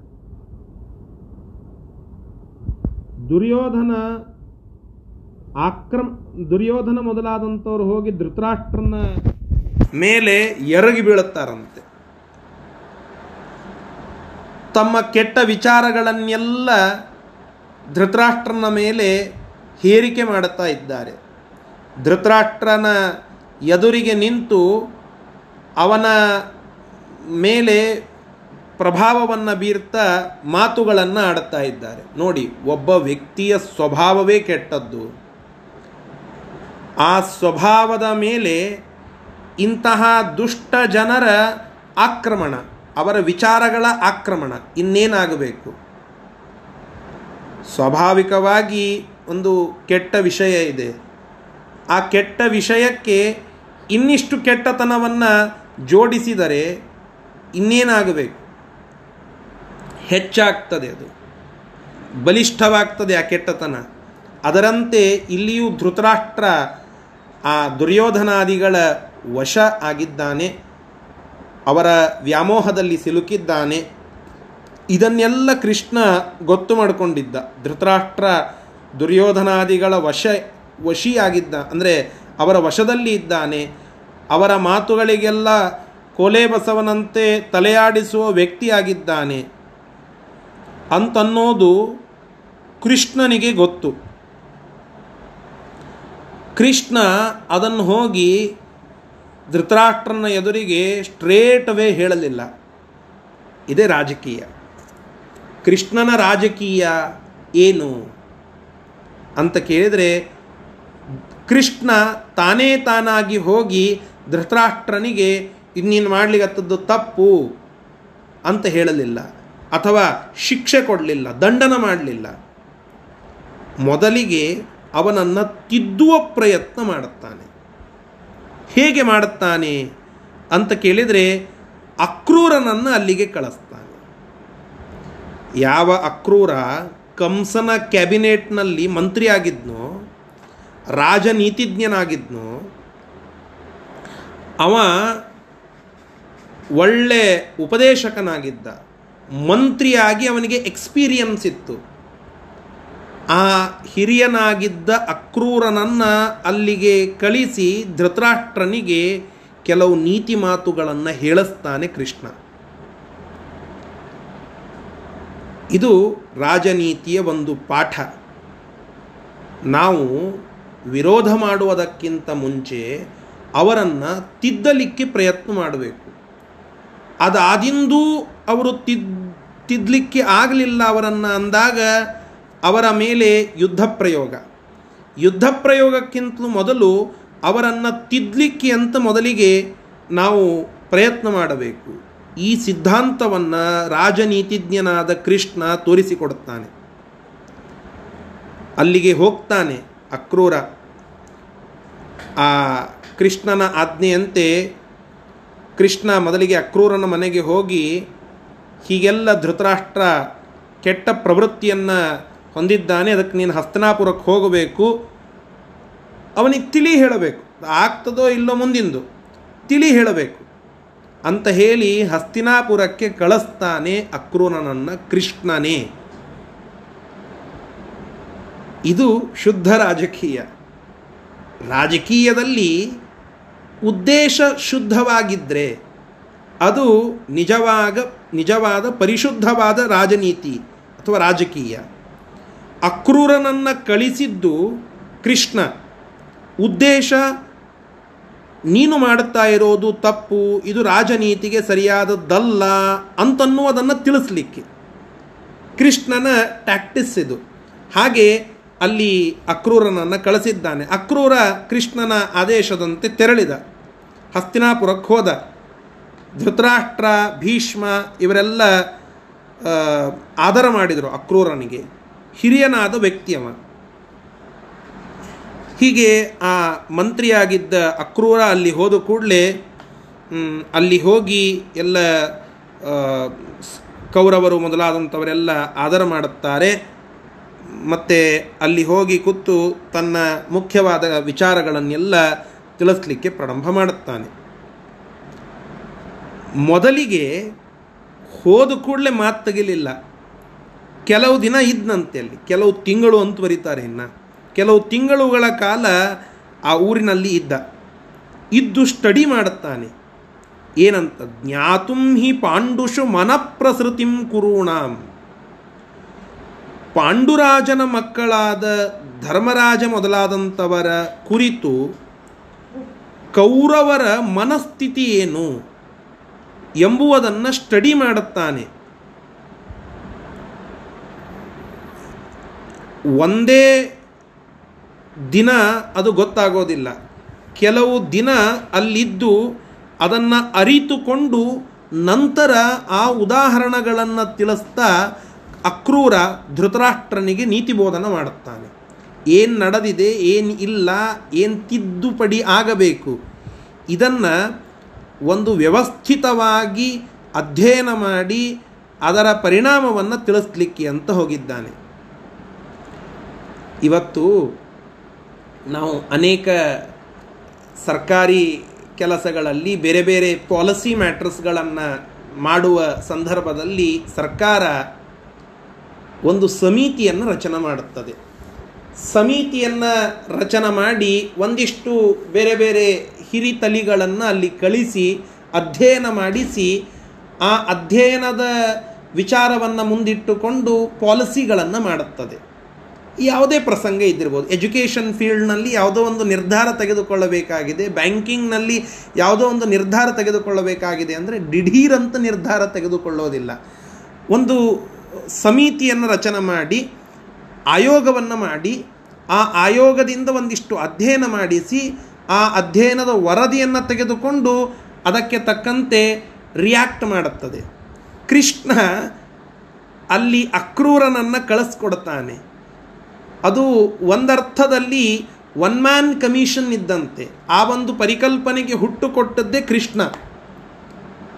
ದುರ್ಯೋಧನ ಆಕ್ರಮ, ದುರ್ಯೋಧನ ಮೊದಲಾದಂಥವ್ರು ಹೋಗಿ ಧೃತರಾಷ್ಟ್ರನ ಮೇಲೆ ಎರಗಿ ಬೀಳುತ್ತಾರಂತೆ. ತಮ್ಮ ಕೆಟ್ಟ ವಿಚಾರಗಳನ್ನೆಲ್ಲ ಧೃತರಾಷ್ಟ್ರನ ಮೇಲೆ ಹೇರಿಕೆ ಮಾಡುತ್ತಾ ಇದ್ದಾರೆ. ಧೃತರಾಷ್ಟ್ರನ ಎದುರಿಗೆ ನಿಂತು ಅವನ ಮೇಲೆ ಪ್ರಭಾವವನ್ನು ಬೀರ್ತಾ ಮಾತುಗಳನ್ನು ಆಡುತ್ತಾ ಇದ್ದಾರೆ. ನೋಡಿ, ಒಬ್ಬ ವ್ಯಕ್ತಿಯ ಸ್ವಭಾವವೇ ಕೆಟ್ಟದ್ದು. ಆ ಸ್ವಭಾವದ ಮೇಲೆ ಇಂತಹ ದುಷ್ಟ ಜನರ ಆಕ್ರಮಣ, ಅವರ ವಿಚಾರಗಳ ಆಕ್ರಮಣ ಇನ್ನೇನಾಗಬೇಕು? ಸ್ವಾಭಾವಿಕವಾಗಿ ಒಂದು ಕೆಟ್ಟ ವಿಷಯ ಇದೆ. ಆ ಕೆಟ್ಟ ವಿಷಯಕ್ಕೆ ಇನ್ನಿಷ್ಟು ಕೆಟ್ಟತನವನ್ನು ಜೋಡಿಸಿದರೆ ಇನ್ನೇನಾಗಬೇಕು? ಹೆಚ್ಚಾಗ್ತದೆ ಅದು. ಬಲಿಷ್ಠವಾಗ್ತದೆ ಆ ಕೆಟ್ಟತನ. ಅದರಂತೆ ಇಲ್ಲಿಯೂ ಧೃತರಾಷ್ಟ್ರ ಆ ದುರ್ಯೋಧನಾದಿಗಳ ವಶ ಆಗಿದ್ದಾನೆ, ಅವರ ವ್ಯಾಮೋಹದಲ್ಲಿ ಸಿಲುಕಿದ್ದಾನೆ. ಇದನ್ನೆಲ್ಲ ಕೃಷ್ಣ ಗೊತ್ತು ಮಾಡಿಕೊಂಡಿದ್ದ. ಧೃತರಾಷ್ಟ್ರ ದುರ್ಯೋಧನಾದಿಗಳ ವಶ, ವಶಿಯಾಗಿದ್ದ, ಅಂದರೆ ಅವರ ವಶದಲ್ಲಿ ಇದ್ದಾನೆ. ಅವರ ಮಾತುಗಳಿಗೆಲ್ಲ ಕೋಲೆ ಬಸವನಂತೆ ತಲೆಯಾಡಿಸುವ ವ್ಯಕ್ತಿಯಾಗಿದ್ದಾನೆ. ಅಂತನ್ನೋದು ಕೃಷ್ಣನಿಗೆ ಗೊತ್ತು. ಕೃಷ್ಣ ಅದನ್ನು ಹೋಗಿ ಧೃತರಾಷ್ಟ್ರನ ಎದುರಿಗೆ ಸ್ಟ್ರೇಟ್ ವೇ ಹೇಳಲಿಲ್ಲ. ಇದೇ ರಾಜಕೀಯ. ಕೃಷ್ಣನ ರಾಜಕೀಯ ಏನು ಅಂತ ಕೇಳಿದರೆ, ಕೃಷ್ಣ ತಾನೇ ತಾನಾಗಿ ಹೋಗಿ ಧೃತರಾಷ್ಟ್ರನಿಗೆ ಇನ್ನೇನು ಮಾಡ್ಲಿಕ್ಕತ್ತದ್ದು ತಪ್ಪು ಅಂತ ಹೇಳಲಿಲ್ಲ. ಅಥವಾ ಶಿಕ್ಷೆ ಕೊಡಲಿಲ್ಲ, ದಂಡನ ಮಾಡಲಿಲ್ಲ. ಮೊದಲಿಗೆ ಅವನನ್ನು ತಿದ್ದುವ ಪ್ರಯತ್ನ ಮಾಡುತ್ತಾನೆ. ಹೇಗೆ ಮಾಡುತ್ತಾನೆ ಅಂತ ಕೇಳಿದರೆ ಅಕ್ರೂರನನ್ನು ಅಲ್ಲಿಗೆ ಕಳಿಸ್ತಾನೆ. ಯಾವ ಅಕ್ರೂರ ಕಂಸನ ಕ್ಯಾಬಿನೆಟ್ನಲ್ಲಿ ಮಂತ್ರಿ ಆಗಿದ್ನೋ ರಾಜನೀತಿಜ್ಞನಾಗಿದ್ನೋ, ಅವ ಒಳ್ಳೆ ಉಪದೇಶಕನಾಗಿದ್ದ, ಮಂತ್ರಿಯಾಗಿ ಅವನಿಗೆ ಎಕ್ಸ್ಪೀರಿಯನ್ಸ್ ಇತ್ತು. ಆ ಹಿರಿಯನಾಗಿದ್ದ ಅಕ್ರೂರನನ್ನು ಅಲ್ಲಿಗೆ ಕಳಿಸಿ ಧೃತರಾಷ್ಟ್ರನಿಗೆ ಕೆಲವು ನೀತಿ ಮಾತುಗಳನ್ನು ಹೇಳಿಸ್ತಾನೆ ಕೃಷ್ಣ. ಇದು ರಾಜನೀತಿಯ ಒಂದು ಪಾಠ. ನಾವು ವಿರೋಧ ಮಾಡುವುದಕ್ಕಿಂತ ಮುಂಚೆ ಅವರನ್ನು ತಿದ್ದಲಿಕ್ಕೆ ಪ್ರಯತ್ನ ಮಾಡಬೇಕು. ಅದಾದಿಂದೂ ಅವರು ತಿದ್ ತಿದ್ದಲಿಕ್ಕೆ ಆಗಲಿಲ್ಲ ಅವರನ್ನು ಅಂದಾಗ ಅವರ ಮೇಲೆ ಯುದ್ಧ ಪ್ರಯೋಗ ಯುದ್ಧ ಪ್ರಯೋಗಕ್ಕಿಂತಲೂ ಮೊದಲು ಅವರನ್ನು ತಿದ್ದಲಿಕ್ಕೆ ಅಂತ ಮೊದಲಿಗೆ ನಾವು ಪ್ರಯತ್ನ ಮಾಡಬೇಕು. ಈ ಸಿದ್ಧಾಂತವನ್ನು ರಾಜನೀತಿಜ್ಞನಾದ ಕೃಷ್ಣ ತೋರಿಸಿಕೊಡುತ್ತಾನೆ. ಅಲ್ಲಿಗೆ ಹೋಗ್ತಾನೆ ಅಕ್ರೂರ. ಆ ಕೃಷ್ಣನ ಆಜ್ಞೆಯಂತೆ ಕೃಷ್ಣ ಮೊದಲಿಗೆ ಅಕ್ರೂರನ ಮನೆಗೆ ಹೋಗಿ ಹೀಗೆಲ್ಲ ಧೃತರಾಷ್ಟ್ರ ಕೆಟ್ಟ ಪ್ರವೃತ್ತಿಯನ್ನು ಹೊಂದಿದ್ದಾನೆ, ಅದಕ್ಕೆ ನೀನು ಹಸ್ತನಾಪುರಕ್ಕೆ ಹೋಗಬೇಕು. ಅವನಿಗೆ ತಿಳಿ ಹೇಳಬೇಕು. ಆಗ್ತದೋ ಇಲ್ಲೋ ಮುಂದಿಂದು ತಿಳಿ ಹೇಳಬೇಕು. ಅಂತ ಹೇಳಿ ಹಸ್ತಿನಾಪುರಕ್ಕೆ ಕಳಿಸ್ತಾನೆ ಅಕ್ರೂರನನ್ನು ಕೃಷ್ಣನೇ. ಇದು ಶುದ್ಧ ರಾಜಕೀಯ. ರಾಜಕೀಯದಲ್ಲಿ ಉದ್ದೇಶ ಶುದ್ಧವಾಗಿದ್ದರೆ ಅದು ನಿಜವಾಗ, ನಿಜವಾದ ಪರಿಶುದ್ಧವಾದ ರಾಜನೀತಿ ಅಥವಾ ರಾಜಕೀಯ. ಅಕ್ರೂರನನ್ನು ಕಳಿಸಿದ್ದು ಕೃಷ್ಣ. ಉದ್ದೇಶ, ನೀನು ಮಾಡುತ್ತಾ ಇರೋದು ತಪ್ಪು, ಇದು ರಾಜನೀತಿಗೆ ಸರಿಯಾದದ್ದಲ್ಲ ಅಂತನ್ನುವುದನ್ನು ತಿಳಿಸ್ಲಿಕ್ಕೆ. ಕೃಷ್ಣನ ಟ್ಯಾಕ್ಟಿಸ್ ಇದು. ಹಾಗೆ ಅಲ್ಲಿ ಅಕ್ರೂರನನ್ನು ಕಳಿಸಿದ್ದಾನೆ. ಅಕ್ರೂರ ಕೃಷ್ಣನ ಆದೇಶದಂತೆ ತೆರಳಿದ. ಹಸ್ತಿನಾಪುರಕ್ಕೆ ಹೋದ. ಧೃತರಾಷ್ಟ್ರ, ಭೀಷ್ಮ ಇವರೆಲ್ಲ ಆದರ ಮಾಡಿದರು ಅಕ್ರೂರನಿಗೆ. ಹಿರಿಯನಾದ ವ್ಯಕ್ತಿಯವ. ಹೀಗೆ ಆ ಮಂತ್ರಿಯಾಗಿದ್ದ ಅಕ್ರೂರ ಅಲ್ಲಿ ಹೋದ ಕೂಡಲೇ ಅಲ್ಲಿ ಹೋಗಿ ಎಲ್ಲ ಕೌರವರು ಮೊದಲಾದಂಥವರೆಲ್ಲ ಆದರ ಮಾಡುತ್ತಾರೆ. ಮತ್ತು ಅಲ್ಲಿ ಹೋಗಿ ಕೂತು ತನ್ನ ಮುಖ್ಯವಾದ ವಿಚಾರಗಳನ್ನೆಲ್ಲ ತಿಳಿಸ್ಲಿಕ್ಕೆ ಪ್ರಾರಂಭ ಮಾಡುತ್ತಾನೆ. ಮೊದಲಿಗೆ ಹೋದ ಕೂಡಲೇ ಮಾತು ತೆಗಿಲಿಲ್ಲ. ಕೆಲವು ದಿನ ಇದ್ದಂತೆ ಅಲ್ಲಿ. ಕೆಲವು ತಿಂಗಳು ಅಂತ ಬರೀತಾರೆ ಇನ್ನು. ಕೆಲವು ತಿಂಗಳುಗಳ ಕಾಲ ಆ ಊರಿನಲ್ಲಿ ಇದ್ದ. ಇದ್ದು ಸ್ಟಡಿ ಮಾಡುತ್ತಾನೆ. ಏನಂತ? ಜ್ಞಾತುಂ ಹಿ ಪಾಂಡುಷು ಮನಪ್ರಸೃತಿಂ ಕುರುಣಾಂ. ಪಾಂಡುರಾಜನ ಮಕ್ಕಳಾದ ಧರ್ಮರಾಜ ಮೊದಲಾದಂಥವರ ಕುರಿತು ಕೌರವರ ಮನಸ್ಥಿತಿ ಏನು ಎಂಬುವುದನ್ನು ಸ್ಟಡಿ ಮಾಡುತ್ತಾನೆ. ಒಂದೇ ದಿನ ಅದು ಗೊತ್ತಾಗೋದಿಲ್ಲ. ಕೆಲವು ದಿನ ಅಲ್ಲಿದ್ದು ಅದನ್ನು ಅರಿತುಕೊಂಡು ನಂತರ ಆ ಉದಾಹರಣೆಗಳನ್ನು ತಿಳಿಸ್ತಾ ಅಕ್ರೂರ ಧೃತರಾಷ್ಟ್ರನಿಗೆ ನೀತಿ ಬೋಧನ ಮಾಡುತ್ತಾನೆ. ಏನು ನಡೆದಿದೆ, ಏನು ಇಲ್ಲ, ಏನು ತಿದ್ದುಪಡಿ ಆಗಬೇಕು, ಇದನ್ನು ಒಂದು ವ್ಯವಸ್ಥಿತವಾಗಿ ಅಧ್ಯಯನ ಮಾಡಿ ಅದರ ಪರಿಣಾಮವನ್ನು ತಿಳಿಸ್ಲಿಕ್ಕೆ ಅಂತ ಹೋಗಿದ್ದಾನೆ. ಇವತ್ತು ನಾವು ಅನೇಕ ಸರ್ಕಾರಿ ಕೆಲಸಗಳಲ್ಲಿ ಬೇರೆ ಬೇರೆ ಪಾಲಿಸಿ ಮ್ಯಾಟ್ರಸ್ಗಳನ್ನು ಮಾಡುವ ಸಂದರ್ಭದಲ್ಲಿ ಸರ್ಕಾರ ಒಂದು ಸಮಿತಿಯನ್ನು ರಚನೆ ಮಾಡುತ್ತದೆ. ಸಮಿತಿಯನ್ನು ರಚನೆ ಮಾಡಿ ಒಂದಿಷ್ಟು ಬೇರೆ ಬೇರೆ ಹಿರಿತಲಿಗಳನ್ನು ಅಲ್ಲಿ ಕಳಿಸಿ, ಅಧ್ಯಯನ ಮಾಡಿಸಿ, ಆ ಅಧ್ಯಯನದ ವಿಚಾರವನ್ನು ಮುಂದಿಟ್ಟುಕೊಂಡು ಪಾಲಿಸಿಗಳನ್ನು ಮಾಡುತ್ತದೆ. ಯಾವುದೇ ಪ್ರಸಂಗ ಇದ್ದಿರ್ಬೋದು. ಎಜುಕೇಷನ್ ಫೀಲ್ಡ್ನಲ್ಲಿ ಯಾವುದೋ ಒಂದು ನಿರ್ಧಾರ ತೆಗೆದುಕೊಳ್ಳಬೇಕಾಗಿದೆ. ಬ್ಯಾಂಕಿಂಗ್ನಲ್ಲಿ ಯಾವುದೋ ಒಂದು ನಿರ್ಧಾರ ತೆಗೆದುಕೊಳ್ಳಬೇಕಾಗಿದೆ ಅಂದರೆ ದಿಢೀರಂತ ನಿರ್ಧಾರ ತೆಗೆದುಕೊಳ್ಳೋದಿಲ್ಲ. ಒಂದು ಸಮಿತಿಯನ್ನು ರಚನೆ ಮಾಡಿ, ಆಯೋಗವನ್ನು ಮಾಡಿ, ಆ ಆಯೋಗದಿಂದ ಒಂದಿಷ್ಟು ಅಧ್ಯಯನ ಮಾಡಿಸಿ, ಆ ಅಧ್ಯಯನದ ವರದಿಯನ್ನು ತೆಗೆದುಕೊಂಡು ಅದಕ್ಕೆ ತಕ್ಕಂತೆ ರಿಯಾಕ್ಟ್ ಮಾಡುತ್ತದೆ. ಕೃಷ್ಣ ಅಲ್ಲಿ ಅಕ್ರೂರನನ್ನು ಕಳಿಸ್ಕೊಡ್ತಾನೆ. ಅದು ಒಂದರ್ಥದಲ್ಲಿ ಒನ್ ಮ್ಯಾನ್ ಕಮಿಷನ್ ಇದ್ದಂತೆ. ಆ ಒಂದು ಪರಿಕಲ್ಪನೆಗೆ ಹುಟ್ಟು ಕೊಟ್ಟದ್ದೇ ಕೃಷ್ಣ.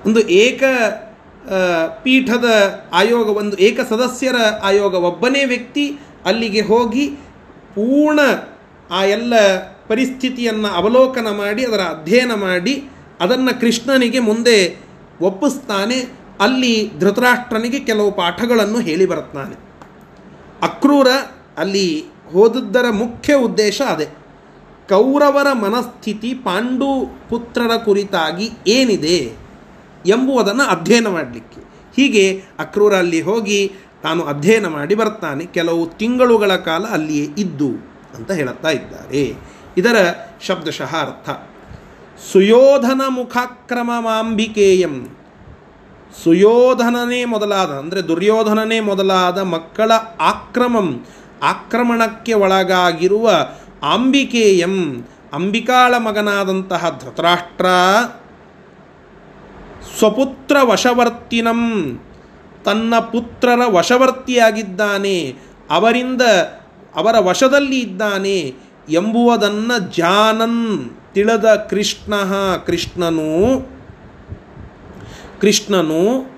ಒಂದು ಏಕ ಪೀಠದ ಆಯೋಗ, ಒಂದು ಏಕ ಸದಸ್ಯರ ಆಯೋಗ. ಒಬ್ಬನೇ ವ್ಯಕ್ತಿ ಅಲ್ಲಿಗೆ ಹೋಗಿ ಪೂರ್ಣ ಆ ಎಲ್ಲ ಪರಿಸ್ಥಿತಿಯನ್ನು ಅವಲೋಕನ ಮಾಡಿ, ಅದರ ಅಧ್ಯಯನ ಮಾಡಿ, ಅದನ್ನು ಕೃಷ್ಣನಿಗೆ ಮುಂದೆ ಒಪ್ಪಿಸ್ತಾನೆ. ಅಲ್ಲಿ ಧೃತರಾಷ್ಟ್ರನಿಗೆ ಕೆಲವು ಪಾಠಗಳನ್ನು ಹೇಳಿ ಬರುತ್ತಾನೆ. ಅಕ್ರೂರ ಅಲ್ಲಿ ಹೋದದ್ದರ ಮುಖ್ಯ ಉದ್ದೇಶ ಅದೇ. ಕೌರವರ ಮನಸ್ಥಿತಿ ಪಾಂಡು ಪುತ್ರರ ಕುರಿತಾಗಿ ಏನಿದೆ ಎಂಬುವುದನ್ನು ಅಧ್ಯಯನ ಮಾಡಲಿಕ್ಕೆ. ಹೀಗೆ ಅಕ್ರೂರ ಅಲ್ಲಿ ಹೋಗಿ ತಾನು ಅಧ್ಯಯನ ಮಾಡಿ ಬರ್ತಾನೆ. ಕೆಲವು ತಿಂಗಳುಗಳ ಕಾಲ ಅಲ್ಲಿಯೇ ಇದ್ದು ಅಂತ ಹೇಳುತ್ತಾ ಇದ್ದಾರೆ. ಇದರ ಶಬ್ದಶಃ ಅರ್ಥ ಸುಯೋಧನ ಮುಖಾಕ್ರಮ ಮಾಂಬಿಕೇಯಂ. ಸುಯೋಧನನೇ ಮೊದಲಾದ, ಅಂದರೆ ದುರ್ಯೋಧನನೇ ಮೊದಲಾದ ಮಕ್ಕಳ ಆಕ್ರಮಂ. ಆಕ್ರಮಣಕ್ಕೆ ಒಳಗಾಗಿರುವ ಅಂಬಿಕೆಯಂ, ಅಂಬಿಕಾಳ ಮಗನಾದಂತಹ ಧೃತರಾಷ್ಟ್ರ, ಸ್ವಪುತ್ರ ವಶವರ್ತಿನಂ, ತನ್ನ ಪುತ್ರರ ವಶವರ್ತಿಯಾಗಿದ್ದಾನೆ, ಅವರಿಂದ ಅವರ ವಶದಲ್ಲಿ ಇದ್ದಾನೆ ಎಂಬುವುದನ್ನು ಜಾನನ್ ತಿಳಿದ ಕೃಷ್ಣ, ಕೃಷ್ಣನು ಕೃಷ್ಣನು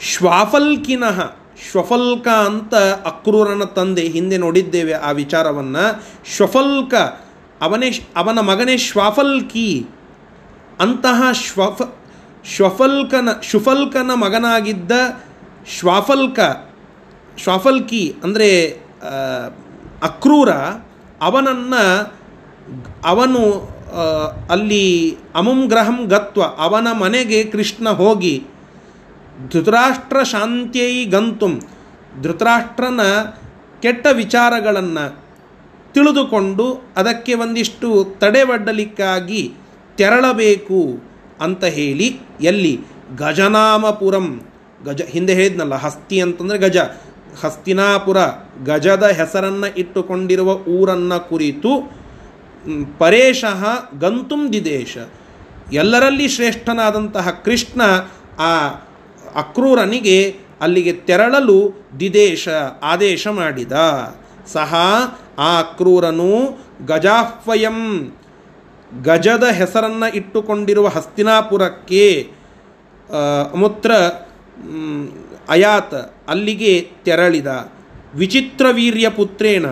ಶ್ವಾಫಲ್ಕಿನಃ ಶ್ವಫಲ್ಕ ಅಂತ ಅಕ್ರೂರನ ತಂದೆ ಹಿಂದೆ ನೋಡಿದ್ದೇವೆ ಆ ವಿಚಾರವನ್ನು. ಶ್ವಫಲ್ಕ, ಅವನೇ ಅವನ ಮಗನೇ ಶ್ವಾಫಲ್ಕಿ ಅಂತಹ ಶ್ವಫ, ಶ್ವಫಲ್ಕನ ಶುಫಲ್ಕನ ಮಗನಾಗಿದ್ದ ಶ್ವಾಫಲ್ಕ, ಶ್ವಾಫಲ್ಕಿ ಅಂದರೆ ಅಕ್ರೂರ ಅವನನ್ನು ಅವನು ಅಲ್ಲಿ ಅಮುಂ ಗ್ರಹಂ ಗತ್ವ ಅವನ ಮನೆಗೆ ಕೃಷ್ಣ ಹೋಗಿ ಧೃತರಾಷ್ಟ್ರ ಶಾಂತ್ಯೈ ಗಂತುಂ. ಧೃತರಾಷ್ಟ್ರನ ಕೆಟ್ಟ ವಿಚಾರಗಳನ್ನು ತಿಳಿದುಕೊಂಡು ಅದಕ್ಕೆ ಒಂದಿಷ್ಟು ತಡೆವಡ್ಡಲಿಕ್ಕಾಗಿ ತೆರಳಬೇಕು ಅಂತ ಹೇಳಿ ಎಲ್ಲಿ? ಗಜನಾಮಪುರಂ. ಗಜ ಹಿಂದೆ ಹೇಳಿದ್ನಲ್ಲ, ಹಸ್ತಿ ಅಂತಂದರೆ ಗಜ. ಹಸ್ತಿನಾಪುರ, ಗಜದ ಹೆಸರನ್ನು ಇಟ್ಟುಕೊಂಡಿರುವ ಊರನ್ನು ಕುರಿತು ಪರೇಶಃ ಗಂತುಂ ದಿದೇಶ. ಎಲ್ಲರಲ್ಲಿ ಶ್ರೇಷ್ಠನಾದಂತಹ ಕೃಷ್ಣ ಆ ಅಕ್ರೂರನಿಗೆ ಅಲ್ಲಿಗೆ ತೆರಳಲು ದಿದೇಶ ಆದೇಶ ಮಾಡಿದ. ಸಹ ಆ ಅಕ್ರೂರನು ಗಜಾಹ್ವಯಂ ಗಜದ ಹೆಸರನ್ನು ಇಟ್ಟುಕೊಂಡಿರುವ ಹಸ್ತಿನಾಪುರಕ್ಕೆ ಅಮುತ್ರ ಅಯಾತ್ ಅಲ್ಲಿಗೆ ತೆರಳಿದ. ವಿಚಿತ್ರ ವೀರ್ಯ ಪುತ್ರೇಣ,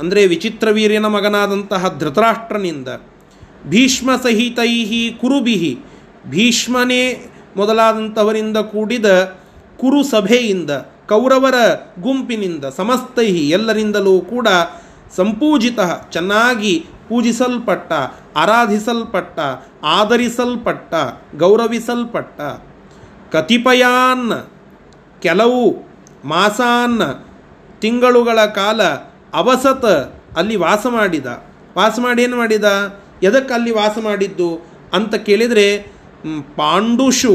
ಅಂದರೆ ವಿಚಿತ್ರ ವೀರ್ಯನ ಮಗನಾದಂತಹ ಧೃತರಾಷ್ಟ್ರನಿಂದ ಭೀಷ್ಮ ಸಹಿತೈಹಿ ಕುರುಬಿಹಿ, ಭೀಷ್ಮನೇ ಮೊದಲಾದಂಥವರಿಂದ ಕೂಡಿದ ಕುರು ಸಭೆಯಿಂದ, ಕೌರವರ ಗುಂಪಿನಿಂದ, ಸಮಸ್ತೈಹಿ ಎಲ್ಲರಿಂದಲೂ ಕೂಡ ಸಂಪೂಜಿತ, ಚೆನ್ನಾಗಿ ಪೂಜಿಸಲ್ಪಟ್ಟ, ಆರಾಧಿಸಲ್ಪಟ್ಟ ಆದರಿಸಲ್ಪಟ್ಟ ಗೌರವಿಸಲ್ಪಟ್ಟ, ಕತಿಪಯಾನ್ ಕೆಲವು ಮಾಸಾನ್ ತಿಂಗಳುಗಳ ಕಾಲ ಅವಸತ ಅಲ್ಲಿ ವಾಸ ಮಾಡಿದ. ವಾಸ ಮಾಡಿ ಏನು ಮಾಡಿದ? ಎದಕ್ಕೆ ಅಲ್ಲಿ ವಾಸ ಮಾಡಿದ್ದು? ಅಂತ ಕೇಳಿದರೆ ಪಾಂಡುಷು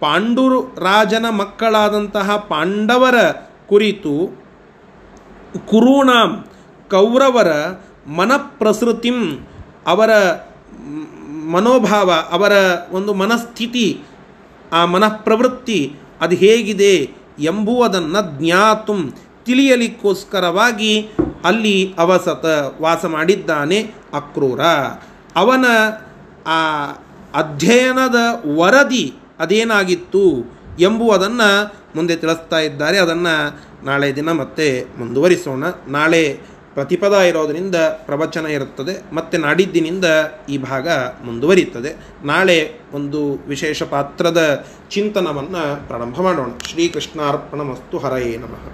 ಪಾಂಡು ರಾಜನ ಮಕ್ಕಳಾದಂತಹ ಪಾಂಡವರ ಕುರಿತು ಕುರುಣಾಂ, ಕೌರವರ ಮನಪ್ರಸೃತಿಂ, ಅವರ ಮನೋಭಾವ, ಅವರ ಒಂದು ಮನಸ್ಥಿತಿ, ಆ ಮನಃಪ್ರವೃತ್ತಿ ಅದು ಹೇಗಿದೆ ಎಂಬುವುದನ್ನು ಜ್ಞಾತು, ತಿಳಿಯಲಿಕ್ಕೋಸ್ಕರವಾಗಿ ಅಲ್ಲಿ ಅವಸತ ವಾಸ ಮಾಡಿದ್ದಾನೆ ಅಕ್ರೂರ. ಅವನ ಆ ಅಧ್ಯಯನದ ವರದಿ ಅದೇನಾಗಿತ್ತು ಎಂಬುವುದನ್ನು ಮುಂದೆ ತಿಳಿಸ್ತಾ ಇದ್ದಾರೆ. ಅದನ್ನು ನಾಳೆ ದಿನ ಮತ್ತೆ ಮುಂದುವರಿಸೋಣ. ನಾಳೆ ಪ್ರತಿಪದ ಇರೋದರಿಂದ ಪ್ರವಚನ ಇರುತ್ತದೆ. ಮತ್ತು ನಾಡಿದ್ದಿನಿಂದ ಈ ಭಾಗ ಮುಂದುವರಿಯುತ್ತದೆ. ನಾಳೆ ಒಂದು ವಿಶೇಷ ಪಾತ್ರದ ಚಿಂತನವನ್ನು ಪ್ರಾರಂಭ ಮಾಡೋಣ. ಶ್ರೀಕೃಷ್ಣಾರ್ಪಣ ಮಸ್ತು ಹರಯೇ ನಮಃ.